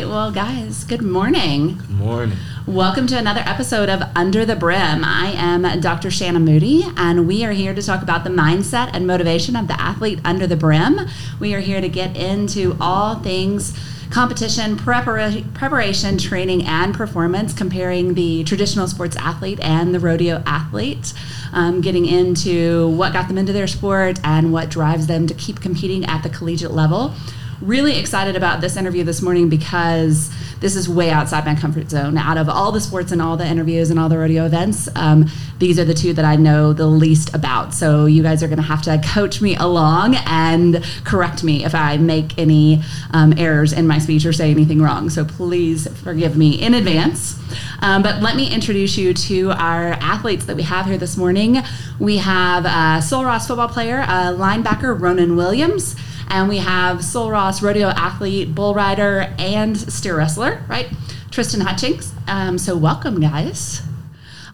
right. Well, guys, good morning. Good morning. Welcome to another episode of Under the Brim. I am Dr. Shanna Moody, and we are here to talk about the mindset and motivation of the athlete under the brim. We are here to get into all things competition, prepara- preparation, training, and performance, comparing the traditional sports athlete and the rodeo athlete, um, getting into what got them into their sport and what drives them to keep competing at the collegiate level really excited about this interview this morning because this is way outside my comfort zone. Out of all the sports and all the interviews and all the rodeo events, um, these are the two that I know the least about. So you guys are going to have to coach me along and correct me if I make any um, errors in my speech or say anything wrong. So please forgive me in advance. Um, but let me introduce you to our athletes that we have here this morning. We have uh, Sul Ross football player, uh, linebacker Ronin Williams. And we have Sul Ross rodeo athlete, bull rider, and steer wrestler, right? Tristen Hutchings. Um, so welcome, guys.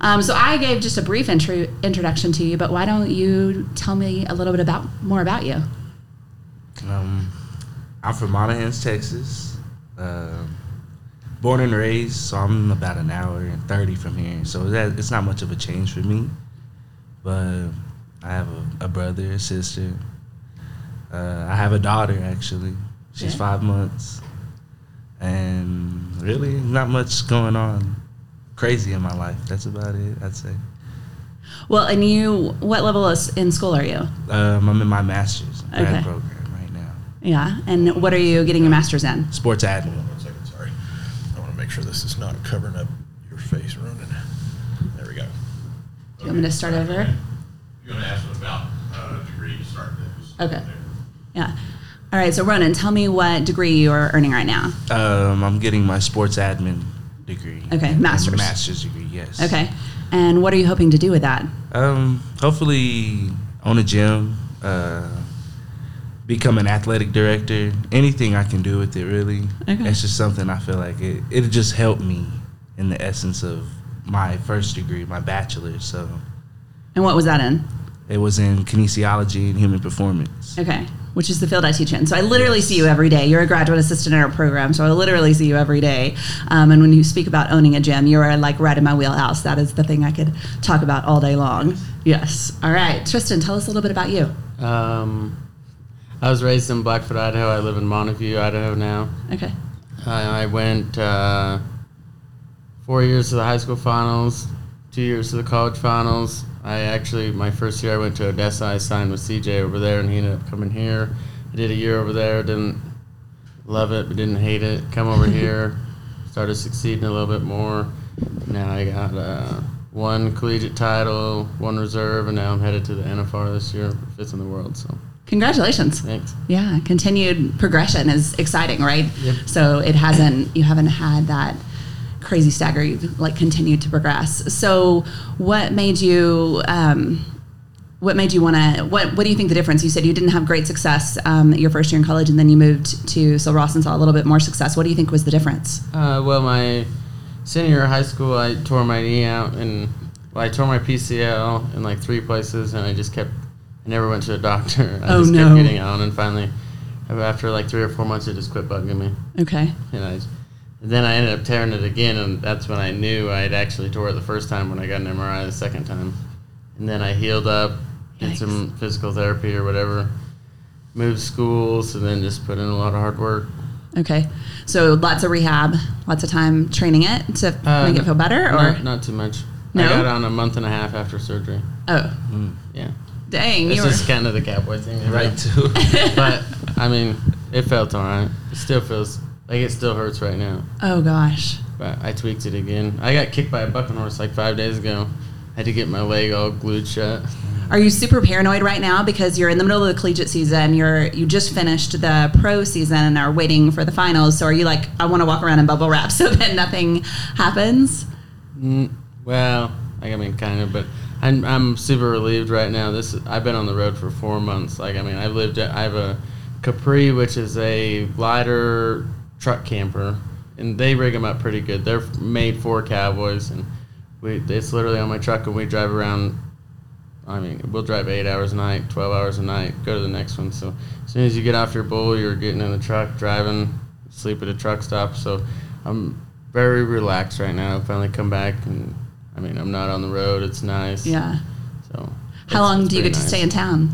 Um, so I gave just a brief intro, introduction to you, but why don't you tell me a little bit about more about you? Um, I'm from Monahans, Texas. Uh, born and raised, so I'm about an hour and 30 from here. So that, it's not much of a change for me. But I have a, a brother, a sister, uh, I have a daughter actually. She's yeah. five months, and really not much going on crazy in my life. That's about it. I'd say. Well, and you, what level is in school are you? Um, I'm in my master's okay. grad program right now. Yeah, and what are you getting your master's in? Sports admin. One second, sorry. I want to make sure this is not covering up your face, Ronin. There we go. Do you want me to start over? You're going to ask them about uh, degree to start this. Okay. Yeah. All right. So, Ronin, tell me what degree you are earning right now. Um, I'm getting my sports admin degree. Okay, master's. Master's degree, yes. Okay. And what are you hoping to do with that? Um, hopefully own a gym, uh, become an athletic director. Anything I can do with it, really. Okay. It's just something I feel like it. It'll just helped me in the essence of my first degree, my bachelor's. So. And what was that in? It was in kinesiology and human performance. Okay which is the field I teach in. So I literally yes. see you every day. You're a graduate assistant in our program, so I literally see you every day. Um, and when you speak about owning a gym, you are like right in my wheelhouse. That is the thing I could talk about all day long. Yes. All right, Tristen, tell us a little bit about you. Um, I was raised in Blackfoot, Idaho. I live in Monteview, Idaho now. Okay. I went uh, four years to the high school finals, two years to the college finals. I actually, my first year I went to Odessa. I signed with CJ over there, and he ended up coming here. I did a year over there. Didn't love it, but didn't hate it. Come over here, started succeeding a little bit more. Now I got uh, one collegiate title, one reserve, and now I'm headed to the NFR this year, fifth in the world. So. Congratulations. Thanks. Yeah, continued progression is exciting, right? Yep. So it hasn't you haven't had that crazy stagger you've like continued to progress. So what made you um, what made you want to what what do you think the difference? You said you didn't have great success um, your first year in college and then you moved to Sul Ross and saw a little bit more success. What do you think was the difference? Uh, well my senior year of high school i tore my knee out and well, i tore my pcl in like three places and i just kept i never went to a doctor. I oh, just no. kept getting on and finally after like three or four months it just quit bugging me. Okay. And i and then I ended up tearing it again, and that's when I knew I had actually tore it the first time when I got an MRI the second time. And then I healed up, did Yikes. some physical therapy or whatever, moved schools, and then just put in a lot of hard work. Okay, so lots of rehab, lots of time training it to uh, make it feel better, or not, not, too much. No? I got on a month and a half after surgery. Oh, mm. yeah. Dang, it's just kind of the cowboy thing, right? Too. but I mean, it felt alright. It still feels like it still hurts right now. Oh gosh. But I tweaked it again. I got kicked by a bucking horse like five days ago. I had to get my leg all glued shut. Are you super paranoid right now because you're in the middle of the collegiate season? You're you just finished the pro season and are waiting for the finals. So are you like, I want to walk around in bubble wrap so that nothing happens? Mm, well, I mean, kind of, but I'm I'm super relieved right now. This I've been on the road for four months. Like I mean, I've lived. I have a Capri, which is a lighter truck camper, and they rig them up pretty good. They're made for cowboys, and we it's literally on my truck, and we drive around. I mean, we'll drive eight hours a night, twelve hours a night, go to the next one. So as soon as you get off your bull, you're getting in the truck, driving, sleep at a truck stop. So I'm very relaxed right now. I Finally come back and I mean I'm not on the road. It's nice. Yeah. So How long do you get to stay in town?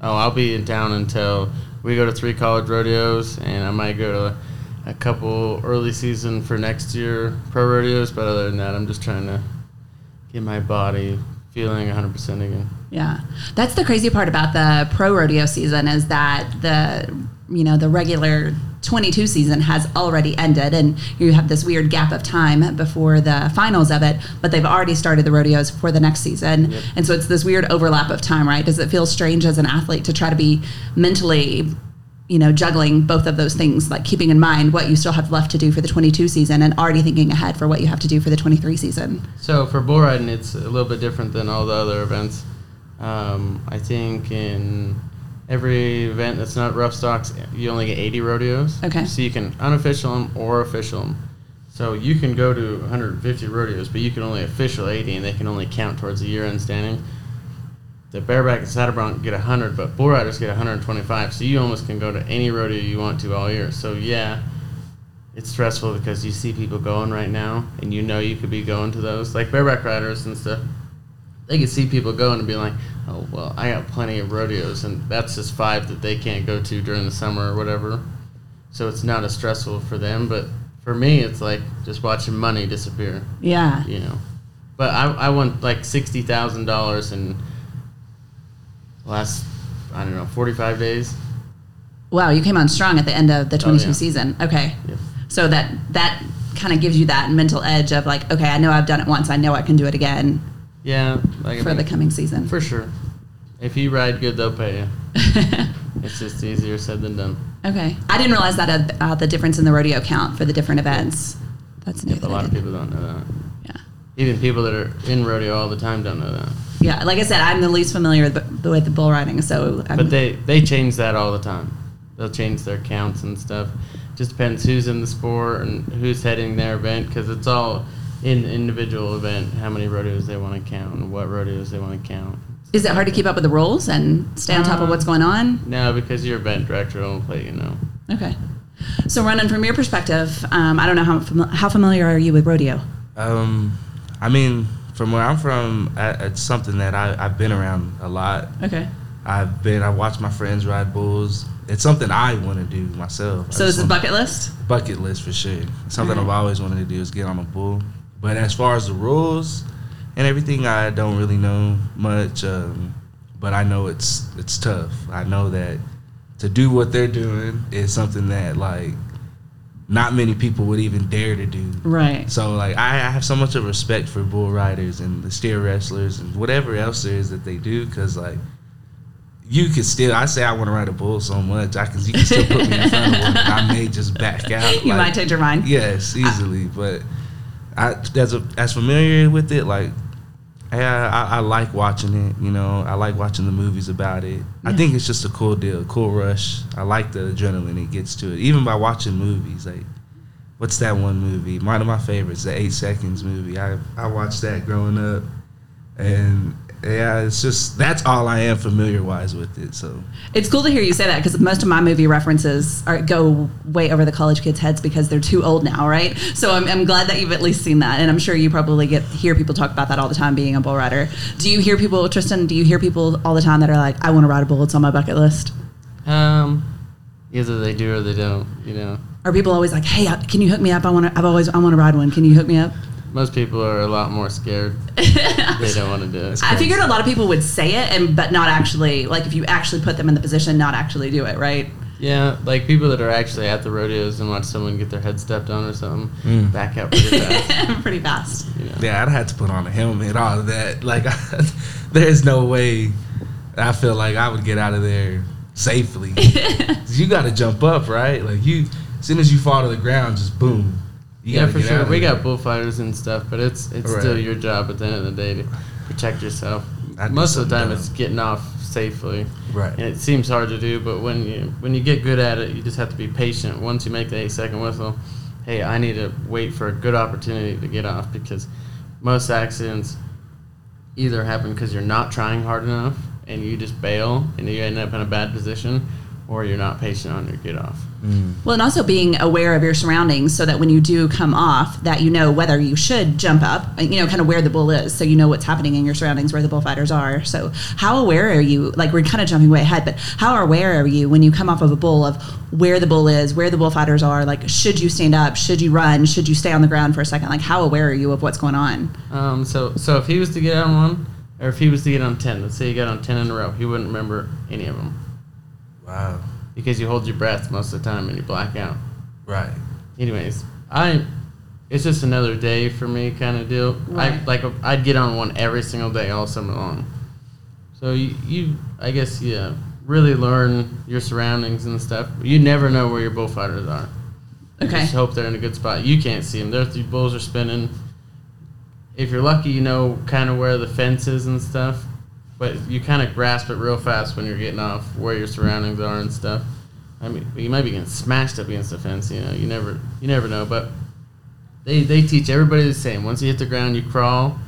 Oh, I'll be in town until we go to three college rodeos, and I might go to a couple early season for next year pro rodeos. But other than that, I'm just trying to get my body feeling 100% again. Yeah, that's the crazy part about the pro rodeo season is that the you know the regular 22 season has already ended, and you have this weird gap of time before the finals of it. But they've already started the rodeos for the next season, Yep. and so it's this weird overlap of time, right? Does it feel strange as an athlete to try to be mentally you know, juggling both of those things, like keeping in mind what you still have left to do for the 22 season and already thinking ahead for what you have to do for the 23 season. So for bull riding, it's a little bit different than all the other events. Um, I think in every event that's not rough stocks, you only get 80 rodeos. Okay. So you can unofficial them or official them. So you can go to 150 rodeos, but you can only official 80, and they can only count towards the year-end standing. The bareback and saddle bronc get 100, but bull riders get 125. So you almost can go to any rodeo you want to all year. So yeah, it's stressful because you see people going right now, and you know you could be going to those, like bareback riders and stuff. They can see people going and be like, "Oh well, I got plenty of rodeos, and that's just five that they can't go to during the summer or whatever." So it's not as stressful for them, but for me, it's like just watching money disappear, Yeah. you know. But I, I won like sixty thousand dollars in last I don't know forty five days. Wow, you came on strong at the end of the 22 yeah. season. Okay. Yep. So that that kind of gives you that mental edge of like, okay, I know I've done it once. I know I can do it again Yeah, like I for mean, the coming season. for sure. If you ride good, they'll pay you. It's just easier said than done. okay. I didn't realize that uh, about uh, the difference in the rodeo count for the different events. That's new. Yep, A lot of people don't know that. Yeah. Even people that are in rodeo all the time don't know that. Yeah. Like I said, I'm the least familiar with, with the bull riding, so I'm, But they they change that all the time. They'll change their counts and stuff. Just depends who's in the sport and who's heading their event because it's all in individual event. How many rodeos they want to count and what rodeos they want to count. is it hard to keep up with the rules and stay on top of Um, what's going on? No, because your event director will let you know. Okay. So, Ronin, from your perspective, um, I don't know how fami- how familiar are you with rodeo? Um, I mean, from where I'm from, I, it's something that I, I've been around a lot. Okay. I've been, I've watched my friends ride bulls. It's something I want to do myself. So, just is bucket list? bucket list for sure. Something Alright. I've always wanted to do is get on a bull. But as far as the rules and everything, I don't really know much. Um, but I know it's it's tough. I know that to do what they're doing is something that like not many people would even dare to do. Right. So like I, I have so much of respect for bull riders and the steer wrestlers and whatever else there is that they do because like you could still I say I want to ride a bull so much I can you can still put me in front of one I may just back out. You like- might change your mind. Yes, easily. but I as a, as familiar with it like. Yeah, I, I like watching it. You know, I like watching the movies about it. I think it's just a cool deal, a cool rush. I like the adrenaline it gets to it, even by watching movies. Like, what's that one movie? One of my favorites, the Eight Seconds movie. I I watched that growing up, and yeah, it's just that's all I am familiar wise with it. So It's cool to hear you say that because most of my movie references are, go way over the college kids' heads because they're too old now, right? So I'm, I'm glad that you've at least seen that, and I'm sure you probably get hear people talk about that all the time. Being a bull rider, do you hear people, Tristen? Do you hear people all the time that are like, "I want to ride a bull; it's on my bucket list"? Um, either they do or they don't. You know, Are people always like, "Hey, can you hook me up? I want to. I've always I want to ride one. Can you hook me up?" Most people are a lot more scared. they don't want to do it. I figured a lot of people would say it and but not actually like if you actually put them in the position, not actually do it, right? Yeah, like people that are actually at the rodeos and watch someone get their head stepped on or something, Mm. back out pretty fast. Pretty fast. You know. yeah, I'd have to put on a helmet, all of that. Like, there's no way I feel like I would get out of there safely. you got to jump up, right? Like you, as soon as you fall to the ground, just boom. Yeah, for sure. We got bullfighters and stuff, but it's it's Right. still your job at the end of the day to protect yourself. I'd Most of the time, dumb. it's getting off safely, right. and it seems hard to do. But when you when you get good at it, you just have to be patient. Once you make the eight second whistle, hey, I need to wait for a good opportunity to get off because most accidents either happen because you're not trying hard enough and you just bail and you end up in a bad position, or you're not patient on your get off. Well, and also being aware of your surroundings so that when you do come off, that you know whether you should jump up, you know, kind of where the bull is, so you know what's happening in your surroundings, where the bullfighters are. So, how aware are you? Like we're kind of jumping way ahead, but how aware are you when you come off of a bull of where the bull is, where the bullfighters are? Like, should you stand up? Should you run? Should you stay on the ground for a second? Like, how aware are you of what's going on? Um, so so if he was to get on one, or if he was to get on ten, let's say he got on ten in a row, he wouldn't remember any of them Wow. because you hold your breath most of the time and you black out. Right. Anyways, I it's just another day for me kind of deal. I Right. like I'd get on one every single day all summer long. So you, you I guess yeah, really learn your surroundings and stuff. You never know where your bullfighters are. You Okay. Just hope they're in a good spot. You can't see them. Their three bulls are spinning. If you're lucky, you know kind of where the fence is and stuff. But you kind of grasp it real fast when you're getting off where your surroundings are and stuff. I mean, you might be getting smashed up against the fence. You know, you never, you never know. But they they teach everybody the same. Once you hit the ground, you crawl.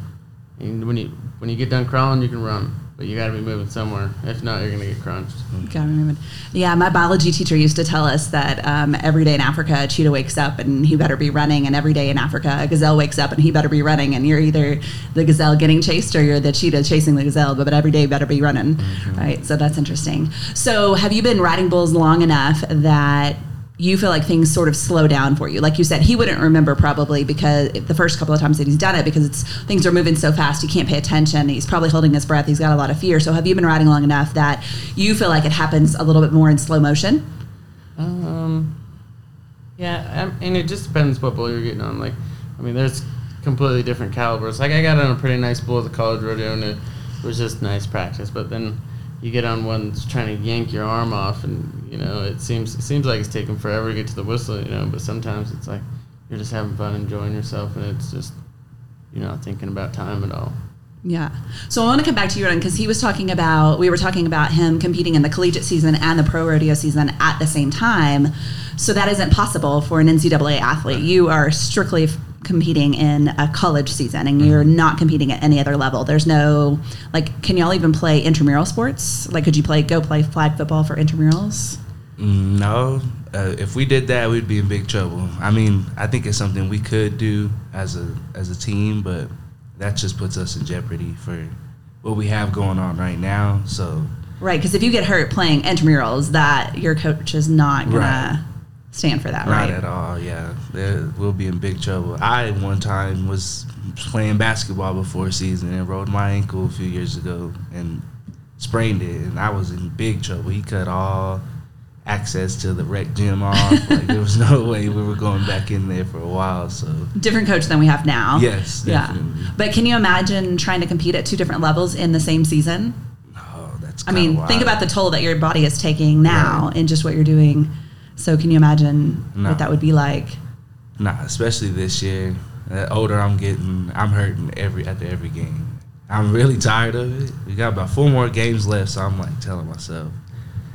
And when you when you get done crawling, you can run. But you got to be moving somewhere. If not, you're gonna get crunched. Got to remember. Yeah, my biology teacher used to tell us that um, every day in Africa, a cheetah wakes up and he better be running, and every day in Africa, a gazelle wakes up and he better be running. And you're either the gazelle getting chased or you're the cheetah chasing the gazelle, but, but every day you better be running, right? So that's interesting. So have you been riding bulls long enough that you feel like things sort of slow down for you? Like you said, he wouldn't remember probably because the first couple of times that he's done it because it's things are moving so fast he can't pay attention. He's probably holding his breath. He's got a lot of fear. So have you been riding long enough that you feel like it happens a little bit more in slow motion? Um, yeah, I and it just depends what bull you're getting on. Like, I mean, there's completely different calibers. Like, I got on a pretty nice bull at the college rodeo, and it was just nice practice. But then you get on one that's trying to yank your arm off, and you know, it seems it seems like it's taking forever to get to the whistle. You know, but sometimes it's like you're just having fun, enjoying yourself, and it's just you're not thinking about time at all. Yeah. So I want to come back to you, Ron, because he was talking about, we were talking about him competing in the collegiate season and the pro rodeo season at the same time. So that isn't possible for an NCAA athlete. You are strictly competing in a college season and you're not competing at any other level. There's no, like, can y'all even play intramural sports? Like, could you play, go play flag football for intramurals? No, uh, if we did that, we'd be in big trouble. I mean, I think it's something we could do as a as a team, but that just puts us in jeopardy for what we have going on right now. So, Right. Because if you get hurt playing intramurals, that your coach is not going Right. Stand for that, not right? at all. Yeah, There- we'll be in big trouble. I one time was playing basketball before season and rolled my ankle a few years ago and sprained it, and I was in big trouble. He cut all access to the rec gym off. like there was no way we were going back in there for a while. So different coach than we have now. Yes, definitely. Yeah. But can you imagine trying to compete at two different levels in the same season? oh, that's. I mean, kinda think about the toll that your body is taking now Right. and just what you're doing. So can you imagine No. what that would be like? Nah, especially this year. The older I'm getting, I'm hurting every after every game. I'm really tired of it. We got about four more games left, so I'm like telling myself,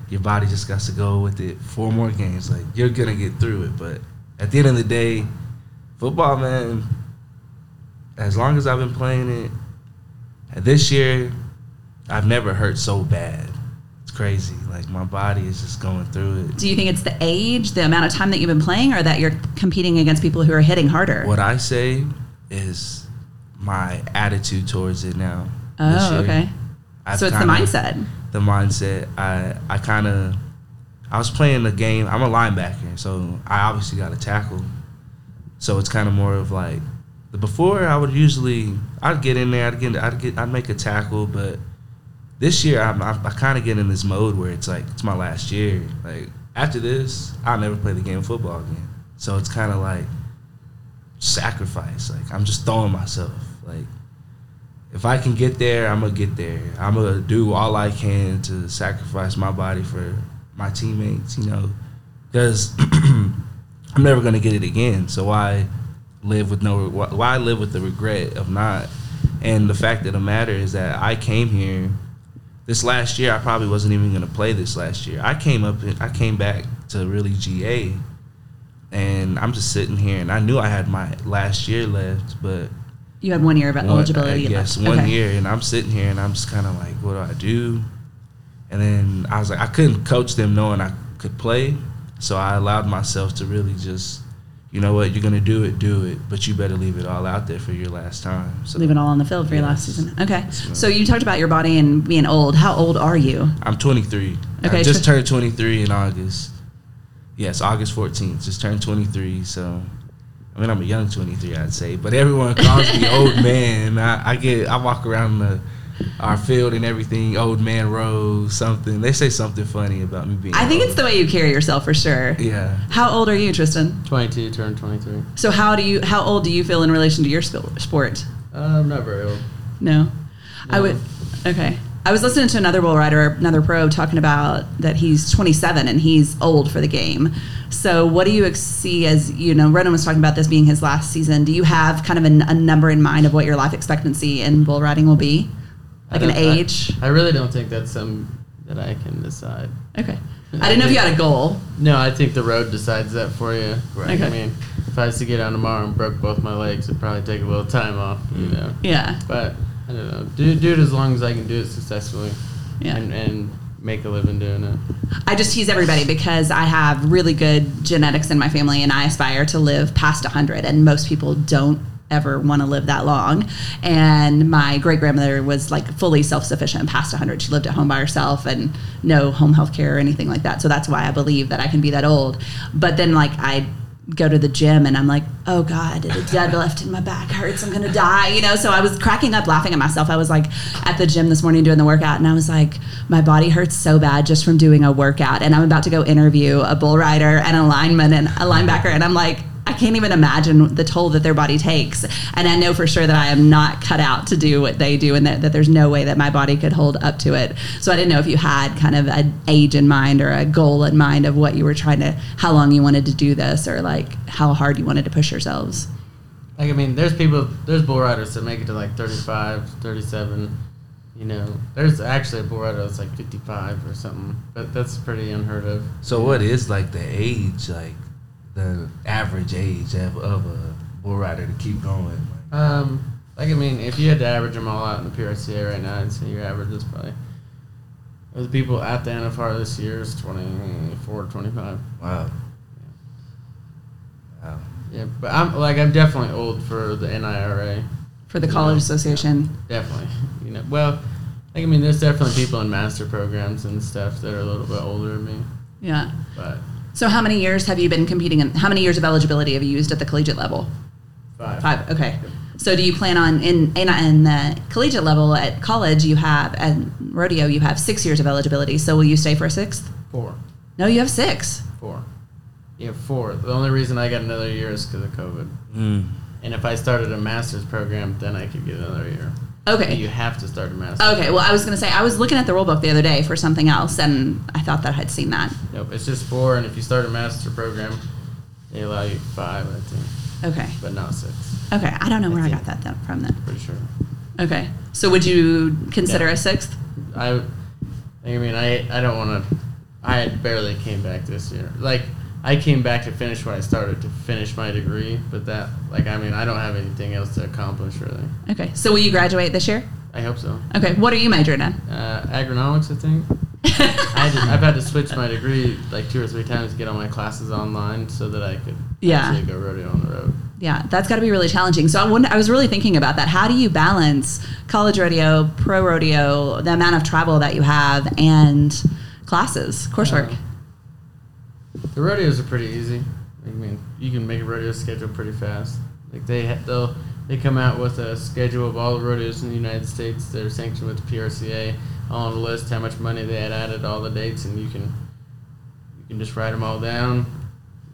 your body just got to go with it. Four more games, like you're gonna get through it. But at the end of the day, football, man. As long as I've been playing it, this year, I've never hurt so bad. It's crazy. Like my body is just going through it. Do you think it's the age, the amount of time that you've been playing, or that you're competing against people who are hitting harder? What I say is my attitude towards it now. oh, okay. I've so it's the mindset. The mindset. I I kind of I was playing the game. I'm a linebacker, so I obviously got to tackle. So it's kind of more of like the before I would usually I'd get in there, I'd get I'd get I'd make a tackle, but this year I'm, I, I kind of get in this mode where it's like it's my last year. Like after this, I'll never play the game of football again. So it's kind of like sacrifice. Like I'm just throwing myself. Like if I can get there, I'm gonna get there. I'm gonna do all I can to sacrifice my body for my teammates. You know, because I'm never gonna get it again. So why live with no? Why live with the regret of not? And the fact of the matter is that I came here this last year. I probably wasn't even gonna play this last year. I came up. I came back to really GA, and I'm just sitting here. And I knew I had my last year left, but You had one year of eligibility. I guess one Okay. year, and I'm sitting here and I'm just kind of like, what do I do? And then I was like, I couldn't coach them knowing I could play, so I allowed myself to really just, you know what, you're gonna do it, do it, but you better leave it all out there for your last time. So Leave it all on the field for your last season. Okay. So you talked about your body and being old. How old are you? I'm 23. Okay, I just tw- turned 23 in August. Yes, August 14th. Just turned 23. So, I mean, I'm a young 23, I'd say, but everyone calls me old man. I, I get, I walk around the our field and everything, old man rose, something. They say something funny about me being. I think old. it's the way you carry yourself for sure. Yeah. How old are you, Tristen? 22, turned 23. So how do you how old do you feel in relation to your sport? Uh, I'm not very old. No. I would Okay. I was listening to another bull rider, another pro, talking about that he's 27 and he's old for the game. So, what do you ex- see as you know? Ronin was talking about this being his last season. Do you have kind of a, a number in mind of what your life expectancy in bull riding will be, I like an don't- I- age? I, really don't think that's something that I can decide. okay. I didn't know if you had a goal. No, I think the road decides that for you. Right. I mean, if I was to get on tomorrow and broke both my legs, it'd probably take a little time off, you Mm. know. Yeah. But I don't know. Do, do it as long as I can do it successfully. Yeah. And, and make a living doing it. I just tease everybody because I have really good genetics in my family and I aspire to live past 100 and most people don't ever want to live that long. And my great grandmother was like fully self-sufficient past 100 she lived at home by herself and no home health care or anything like that. So that's why i believe that i can be that old. But then like i go to the gym and i'm like oh god the deadlift in my back hurts. I'm gonna die you know? So i was cracking up laughing at myself. I was like at the gym this morning doing the workout and i was like my body hurts so bad just from doing a workout. And i'm about to go interview a bull rider and a lineman and a linebacker and i'm like I can't even imagine the toll that their body takes. And I know for sure that I am not cut out to do what they do and that, that there's no way that my body could hold up to it. So I didn't know if you had kind of an age in mind or a goal in mind of what you were trying to, how long you wanted to do this or like how hard you wanted to push yourselves. Like, I mean, there's people, there's bull riders that make it to like 35, 37. You know, there's actually a bull rider that's like 55 or something. But that's pretty unheard of. So, what is like the age, like the average age of, of a bull rider to keep going? Like, Um, like I mean, if you had to average them all out in the PRCA right now, I'd say your average is probably. The people at the NFR this year is 24, 25. wow. Wow. Yeah, but I'm like I'm definitely old for the NIRA. For the college association. Definitely, you know. Well, like I mean, there's definitely people in master programs and stuff that are a little bit older than me, Yeah. but So how many years have you been competing in, how many years of eligibility have you used at the collegiate level? five. Five. Okay. So do you plan on in in, in the collegiate level at college? You have at rodeo you have six years of eligibility. So will you stay for a sixth? Four, No, you have six. four. You have four. The only reason I got another year is because of COVID. Mm. And if I started a master's program, then I could get another year. Okay. you have to start a master's. Okay. Well, I was going to say I was looking at the rule book the other day for something else, and I thought that I'd seen that. Nope, it's just four, and if you start a master program, they allow you five, I think, Okay. but not six. Okay. I don't know where I, got that from then. Pretty sure. Okay. So would you consider Yeah. a sixth? I, I mean, I, I don't want to. I barely came back this year. Like, I came back to finish what I started to finish my degree, but that, like, I mean, I don't have anything else to accomplish really. Okay. So will you graduate this year? I hope so. Okay. What are you majoring in? Uh, agronomics, I think. I I've had to switch my degree like two or three times to get all my classes online so that I could Yeah. actually go rodeo on the road. Yeah, that's got to be really challenging. So I, wonder, I was really thinking about that. How do you balance college rodeo, pro rodeo, the amount of travel that you have, and classes, coursework? Uh, The rodeos are pretty easy. I mean, you can make a rodeo schedule pretty fast. Like they they'll they come out with a schedule of all the rodeos in the United States that are sanctioned with the PRCA, on a list, how much money they had added, all the dates, and you can you can just write them all down,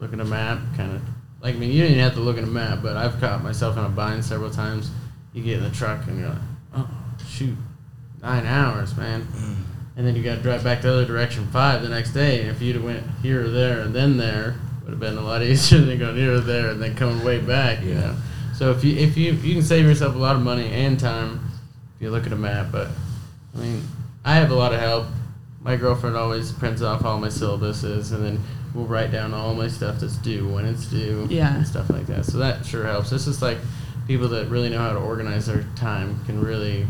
look at a map, kind of. Like I mean, you don't even have to look at a map, but I've caught myself in a bind several times. You get in the truck and you're like, oh shoot, nine hours, man mm. And then you got to drive back the other direction five the next day. And if you'd have went here or there and then there, would have been a lot easier than going here or there and then coming way back. You Yeah. know. So if you if you you can save yourself a lot of money and time if you look at a map. But I mean, I have a lot of help. My girlfriend always prints off all my syllabuses, and then we'll write down all my stuff that's due when it's due, Yeah. and stuff like that. So that sure helps. It's just like people that really know how to organize their time can really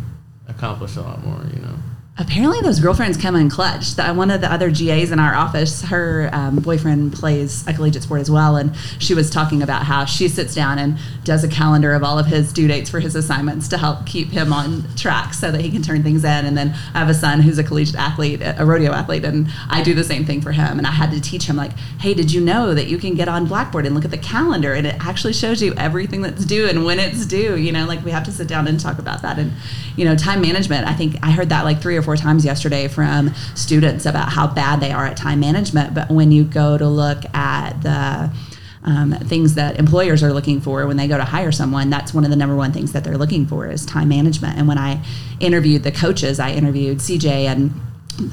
accomplish a lot more. You know. Apparently those girlfriends come in clutch. That one of the other GAs in our office, her um, boyfriend plays a collegiate sport as well, and she was talking about how she sits down and does a calendar of all of his due dates for his assignments to help keep him on track so that he can turn things in. And then I have a son who's a collegiate athlete, a rodeo athlete, and I do the same thing for him. And I had to teach him like, hey, did you know that you can get on Blackboard and look at the calendar and it actually shows you everything that's due and when it's due? You know, like we have to sit down and talk about that. And you know, time management. I think I heard that like three or four times yesterday from students about how bad they are at time management. But when you go to look at the um, things that employers are looking for when they go to hire someone, that's one of the number one things that they're looking for is time management. And when I interviewed the coaches, I interviewed CJ and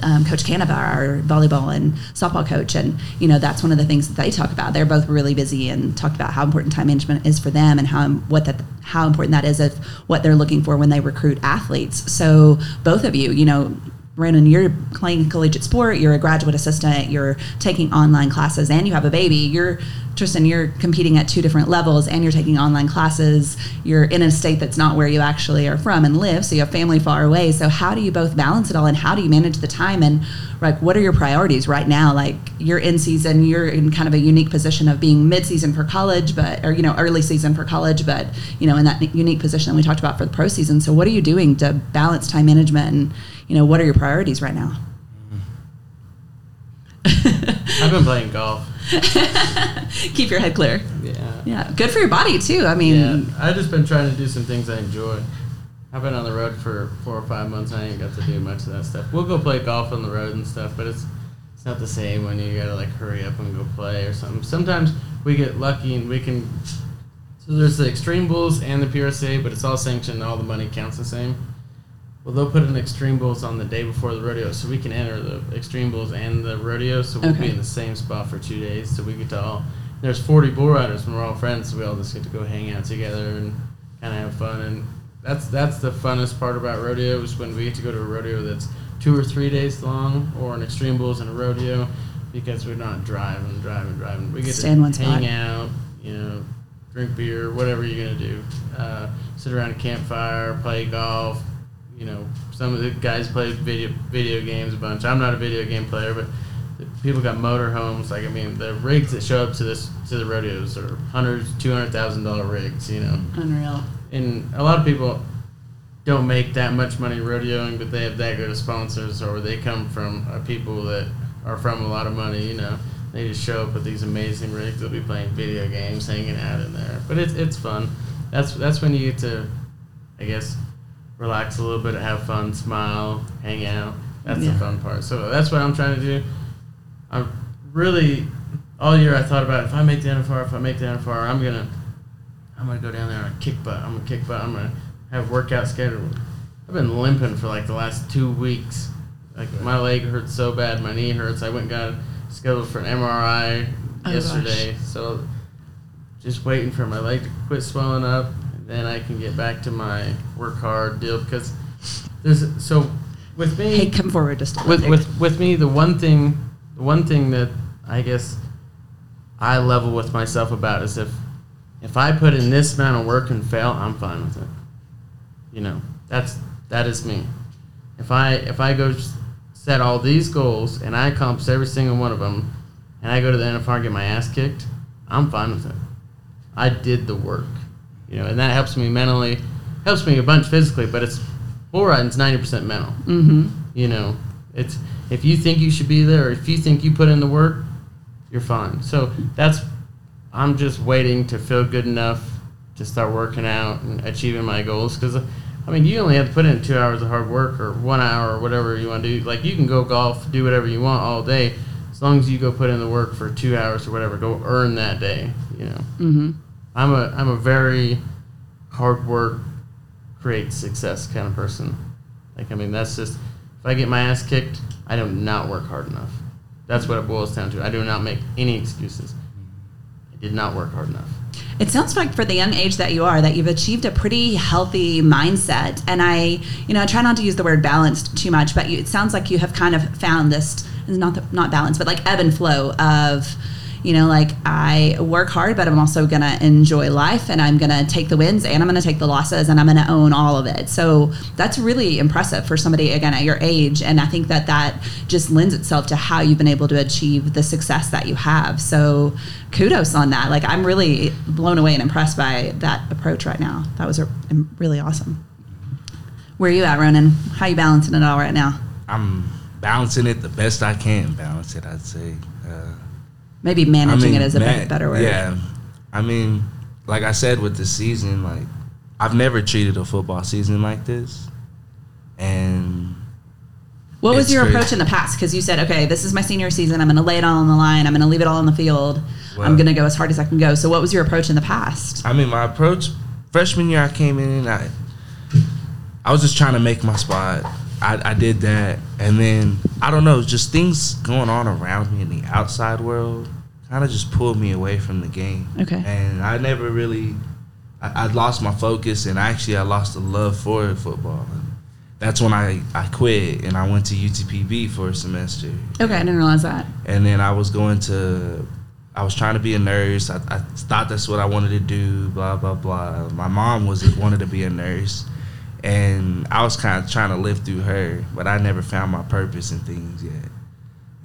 um, Coach Canova, our volleyball and softball coach, and you know that's one of the things that they talk about. They're both really busy and talked about how important time management is for them and how what that how important that is of what they're looking for when they recruit athletes. So both of you, you know, Brandon, you're playing collegiate sport, you're a graduate assistant, you're taking online classes, and you have a baby. You're Tristen, you're competing at two different levels and you're taking online classes. You're in a state that's not where you actually are from and live, so you have family far away. So how do you both balance it all and how do you manage the time and like what are your priorities right now? Like you're in season, you're in kind of a unique position of being mid-season for college, but or you know, early season for college, but you know, in that unique position that we talked about for the pro season. So what are you doing to balance time management and you know, what are your priorities right now? I've been playing golf. Keep your head clear. Yeah. Yeah, good for your body too. I mean, Yeah. I've just been trying to do some things I enjoy. I've been on the road for four or five months. I ain't got to do much of that stuff. We'll go play golf on the road and stuff, but it's it's not the same when you gotta like hurry up and go play or something. Sometimes we get lucky and we can. So there's the Extreme Bulls and the PRCA, but it's all sanctioned. All the money counts the same. Well, they'll put an Extreme Bulls on the day before the rodeo, so we can enter the Extreme Bulls and the rodeo. So we'll Okay. be in the same spot for two days. So we get to all. There's 40 bull riders, and we're all friends, so we all just get to go hang out together and kind of have fun. And that's that's the funnest part about rodeo is when we get to go to a rodeo that's two or three days long, or an Extreme Bulls and a rodeo, because we're not driving, driving, driving. We get Stay in to hang spot. out, you know, drink beer, whatever you're gonna do. Uh, sit around a campfire, play golf. You know, some of the guys play video video games a bunch. I'm not a video game player, but people got motorhomes. Like I mean, the rigs that show up to this to the rodeos are hundreds, two hundred thousand dollar rigs. You know, unreal. and a lot of people don't make that much money rodeoing, but they have that good of sponsors, or they come from uh, people that are from a lot of money. You know, they just show up with these amazing rigs. They'll be playing video games, hanging out in there. But it's it's fun. That's that's when you get to, I guess, relax a little bit, have fun, smile, hang out. That's Yeah. the fun part. So that's what I'm trying to do. I'm really all year I thought about if I make the NFR, if I make the NFR, I'm gonna I'm gonna go down there and kick butt. I'm gonna kick butt. I'm gonna have workout scheduled. I've been limping for like the last two weeks. Like my leg hurts so bad, my knee hurts. I went and got scheduled for an MRI Oh, yesterday. So just waiting for my leg to quit swelling up, and then I can get back to my work hard deal. Because there's so with me Hey, come forward just a with, with with me the one thing the one thing that I guess I level with myself about is if if I put in this amount of work and fail, I'm fine with it. You know, that's that is me. If I if I go set all these goals and I accomplish every single one of them, and I go to the NFR and get my ass kicked, I'm fine with it. I did the work, you know, and that helps me mentally, helps me a bunch physically, but it's bull riding's ninety percent mental. mm-hmm. You know, it's if you think you should be there, or if you think you put in the work, you're fine. So that's I'm just waiting to feel good enough to start working out and achieving my goals. Because I mean, you only have to put in two hours of hard work or one hour or whatever you want to do. Like you can go golf, do whatever you want all day, as long as you go put in the work for two hours or whatever. Go earn that day. You know, Mm-hmm. I'm a I'm a very hard work create success kind of person. Like I mean, that's just if I get my ass kicked, I do not work hard enough. That's what it boils down to. I do not make any excuses. I did not work hard enough. It sounds like for the young age that you are, that you've achieved a pretty healthy mindset. And I, you know, I try not to use the word balanced too much, but you, it sounds like you have kind of found this not the, not balance, but like ebb and flow of, You know, like I work hard, but I'm also going to enjoy life and I'm going to take the wins and I'm going to take the losses and I'm going to own all of it. So that's really impressive for somebody, again, at your age. And I think that that just lends itself to how you've been able to achieve the success that you have. So kudos on that. Like I'm really blown away and impressed by that approach right now. That was a, really awesome. Where are you at, Ronin? How you balancing it all right now? I'm balancing it the best I can balance it. I'd say. Uh, Maybe managing I mean, it is a man- better word. Yeah, I mean, like I said with the season, like I've never treated a football season like this, and What was your crazy. approach in the past? Because you said, okay, this is my senior season. I'm going to lay it all on the line. I'm going to leave it all on the field. I'm going to go as hard as I can go. So, what was your approach in the past? I mean, my approach freshman year, I came in and I, I was just trying to make my spot. I, I did that, and then I don't know, just things going on around me in the outside world kind of just pulled me away from the game. Okay. And I never really, I, I lost my focus, and actually I lost the love for football. That's when I, I quit and I went to UTPB for a semester. Okay, I didn't realize that. and then I was going to, I was trying to be a nurse. I, I thought that's what I wanted to do. Blah blah blah. My mom was wanted to be a nurse, and I was kind of trying to live through her, but I never found my purpose in things yet.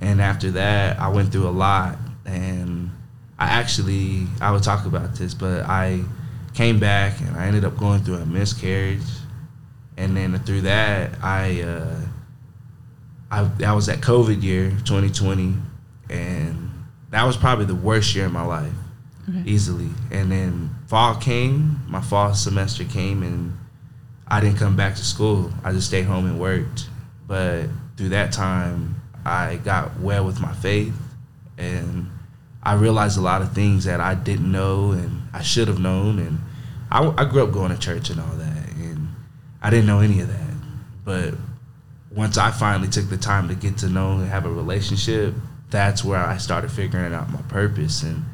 And after that, I went through a lot, and I actually I would talk about this, but I came back and I ended up going through a miscarriage, and then through that I. Uh, I, I was at COVID year 2020, and that was probably the worst year of my life, Okay. easily. And then fall came, my fall semester came, and I didn't come back to school. I just stayed home and worked. But through that time, I got well with my faith, and I realized a lot of things that I didn't know and I should have known. And I, I grew up going to church and all that, and I didn't know any of that. But once I finally took the time to get to know and have a relationship, that's where I started figuring out my purpose. And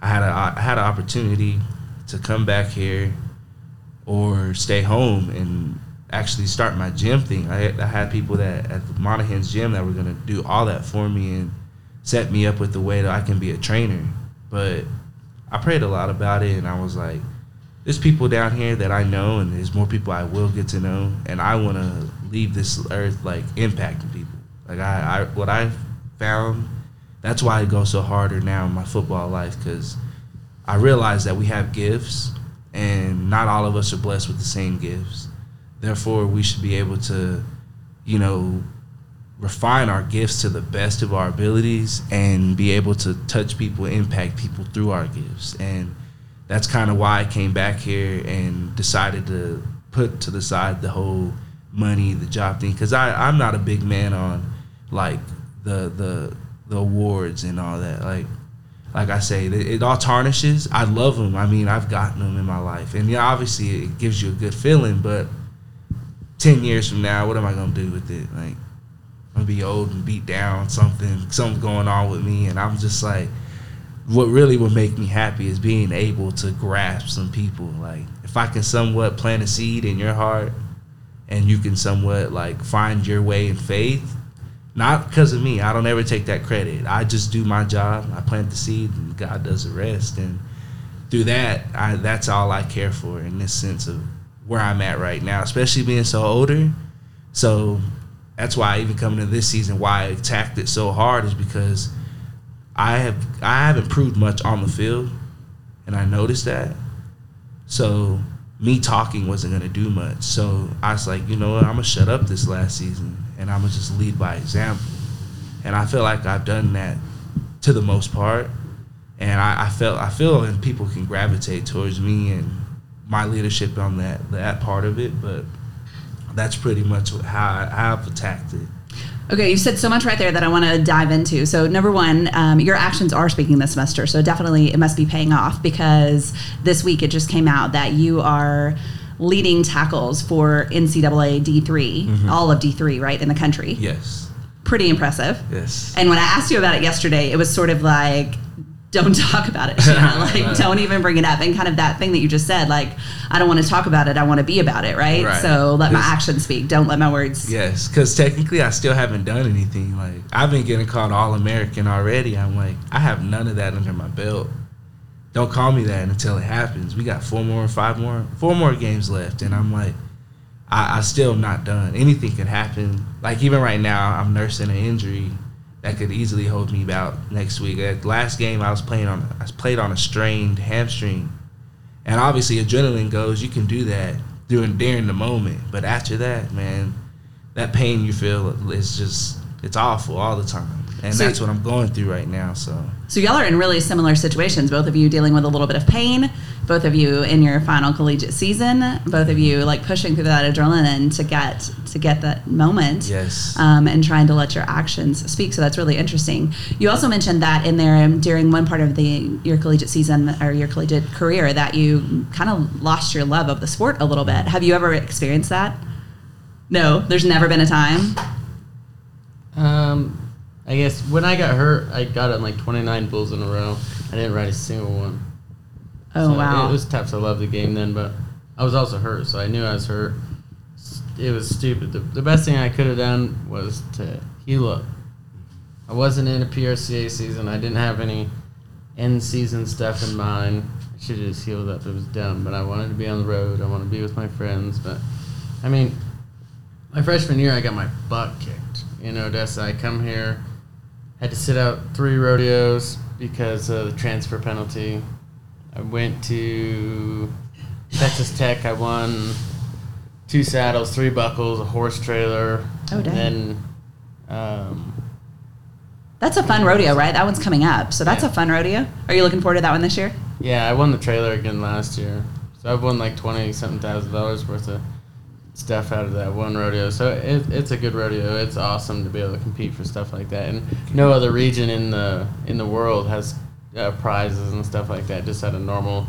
I had a I had an opportunity to come back here or stay home and actually start my gym thing. I, I had people that at the Monahan's gym that were gonna do all that for me and set me up with the way that I can be a trainer. But I prayed a lot about it and I was like, there's people down here that I know, and there's more people I will get to know, and I want to leave this earth like impacting people. Like I, I what I found, that's why I go so harder now in my football life because I realize that we have gifts, and not all of us are blessed with the same gifts. Therefore, we should be able to, you know, refine our gifts to the best of our abilities and be able to touch people, impact people through our gifts. And that's kind of why I came back here and decided to put to the side the whole money, the job thing, because I'm not a big man on like the the the awards and all that. Like like I say, it, it all tarnishes. I love them. I mean, I've gotten them in my life, and yeah, obviously it gives you a good feeling. But ten years from now, what am I gonna do with it? Like I'm gonna be old and beat down, something something's going on with me, and I'm just like what really would make me happy is being able to grasp some people. Like if I can somewhat plant a seed in your heart and you can somewhat like find your way in faith, not because of me. I don't ever take that credit. I just do my job. I plant the seed and God does the rest. And through that, I that's all I care for in this sense of where I'm at right now, especially being so older. So that's why even coming to this season, why I attacked it so hard is because I have I haven't proved much on the field, and I noticed that. So me talking wasn't gonna do much. So I was like, you know what, I'm gonna shut up this last season, and I'm gonna just lead by example. And I feel like I've done that to the most part, and I, I felt I feel and people can gravitate towards me and my leadership on that that part of it. But that's pretty much how, I've attacked it. Okay, you said so much right there that I want to dive into. So, number one, um, your actions are speaking this semester. So, definitely it must be paying off because this week it just came out that you are leading tackles for NCAA D3, all of D3, right, in the country. Yes, Pretty impressive. yes. And when I asked you about it yesterday, it was sort of like don't talk about it. Like, Right. don't even bring it up. And kind of that thing that you just said, like, I don't want to talk about it. I want to be about it, right? Right. So let my actions speak. Don't let my words. Yes, because technically I still haven't done anything. Like I've been getting called All American already. I'm like, I have none of that under my belt. Don't call me that until it happens. We got four more, five more, four more games left, and I'm like, I, I still am not done. Anything could happen. Like even right now, I'm nursing an injury that could easily hold me out next week. At last game, I was playing on, I played on a strained hamstring, and obviously adrenaline goes. You can do that during during the moment, but after that, man, that pain you feel is just it's awful all the time, and So- that's what I'm going through right now. So So y'all are in really similar situations. Both of you dealing with a little bit of pain. Both of you in your final collegiate season. Both of you like pushing through that adrenaline to get to get that moment. yes, um, and trying to let your actions speak. So that's really interesting. You also mentioned that in there um, during one part of the your collegiate season or your collegiate career that you kind of lost your love of the sport a little bit. Have you ever experienced that? No, there's never been a time. Um, I guess when I got hurt, I got on like 29 bulls in a row. I didn't ride a single one. Oh So wow! It was tough to love the game then, but I was also hurt, so I knew I was hurt. It was stupid. The, the best thing I could have done was to heal up. I wasn't in a PRCA season. I didn't have any end season stuff in mind. I should have just healed up. It was dumb, but I wanted to be on the road. I wanted to be with my friends. But I mean, my freshman year, I got my butt kicked in Odessa. I come here, had to sit out three rodeos because of the transfer penalty. I went to Texas Tech. I won two saddles, three buckles, a horse trailer. Oh, and dang. Then, um, That's a fun rodeo, right? That one's coming up, so that's Yeah. a fun rodeo. Are you looking forward to that one this year? yeah, I won the trailer again last year. So I've won like twenty something thousand dollars worth of stuff out of that one rodeo. So it, it's a good rodeo. It's awesome to be able to compete for stuff like that. And no other region in the in the world has uh, prizes and stuff like that. Just at a normal,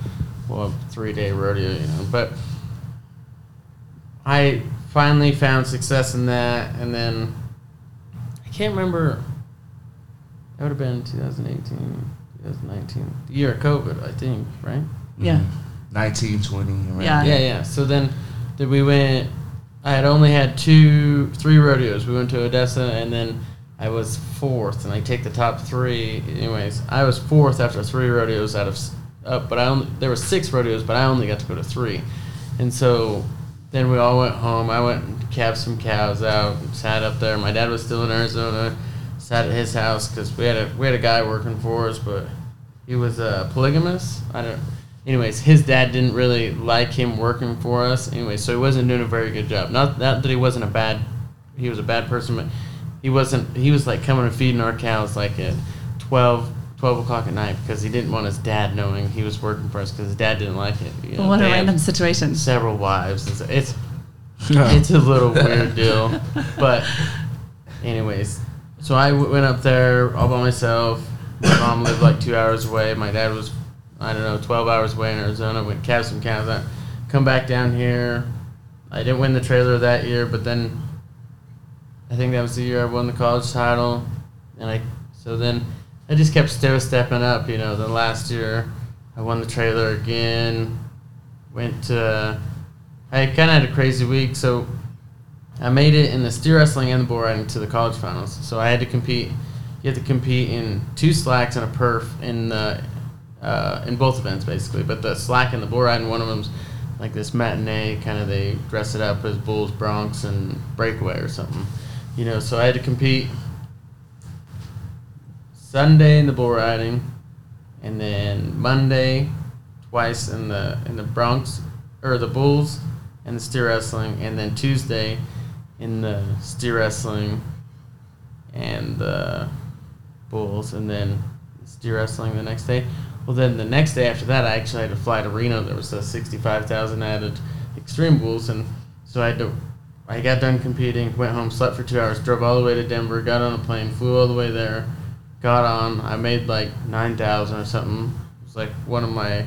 well, three day rodeo, you know. But I finally found success in that, and then I can't remember. That would have been 2018, 2019, the year of COVID, I think, right? Yeah. 19, 20. around Yeah. Yeah, yeah. So then, then we went. I had only had two, three rodeos. We went to Odessa, and then I was fourth, and I take the top three. Anyways, I was fourth after three rodeos out of up, but I only there were six rodeos, but I only got to go to three, and so then we all went home. I went and calved some cows out, sat up there. My dad was still in Arizona. Sat at his house because we had a we had a guy working for us, but he was uh, polygamous. I don't. Anyways, his dad didn't really like him working for us. Anyway, so he wasn't doing a very good job. Not, not that he wasn't a bad, he was a bad person, but he wasn't. He was like coming and feeding our cows like at 12, 12 o'clock at night because he didn't want his dad knowing he was working for us because his dad didn't like it. You know, what a random situation. Several wives. and so It's there. it's a little weird deal. But, anyways, so I w- went up there all by myself. My mom lived like two hours away. My dad was, I don't know, 12 hours away in Arizona. Went calve some cows out. Come back down here. I didn't win the trailer that year, but then I think that was the year I won the college title. And I, so then I just kept still stepping up, you know. the last year I won the trailer again. Went to, I kind of had a crazy week, so I made it in the steer wrestling and the bull riding to the college finals. So I had to compete. You had to compete in two slacks and a perf in the uh, in both events basically. But the slack and the bull riding, one of them's like this matinee kind of. They dress it up as bulls, broncs, and breakaway or something. You know, so I had to compete Sunday in the bull riding, and then Monday twice in the in the broncs or the Bulls and the steer wrestling, and then Tuesday in the steer wrestling and the Bulls, and then steer wrestling the next day. Well, then the next day after that, I actually had to fly to Reno. There was a sixty-five thousand added Extreme Bulls, and so I had to. I got done competing, went home, slept for two hours, drove all the way to Denver, got on a plane, flew all the way there, got on. I made like nine thousand or something. It was like one of my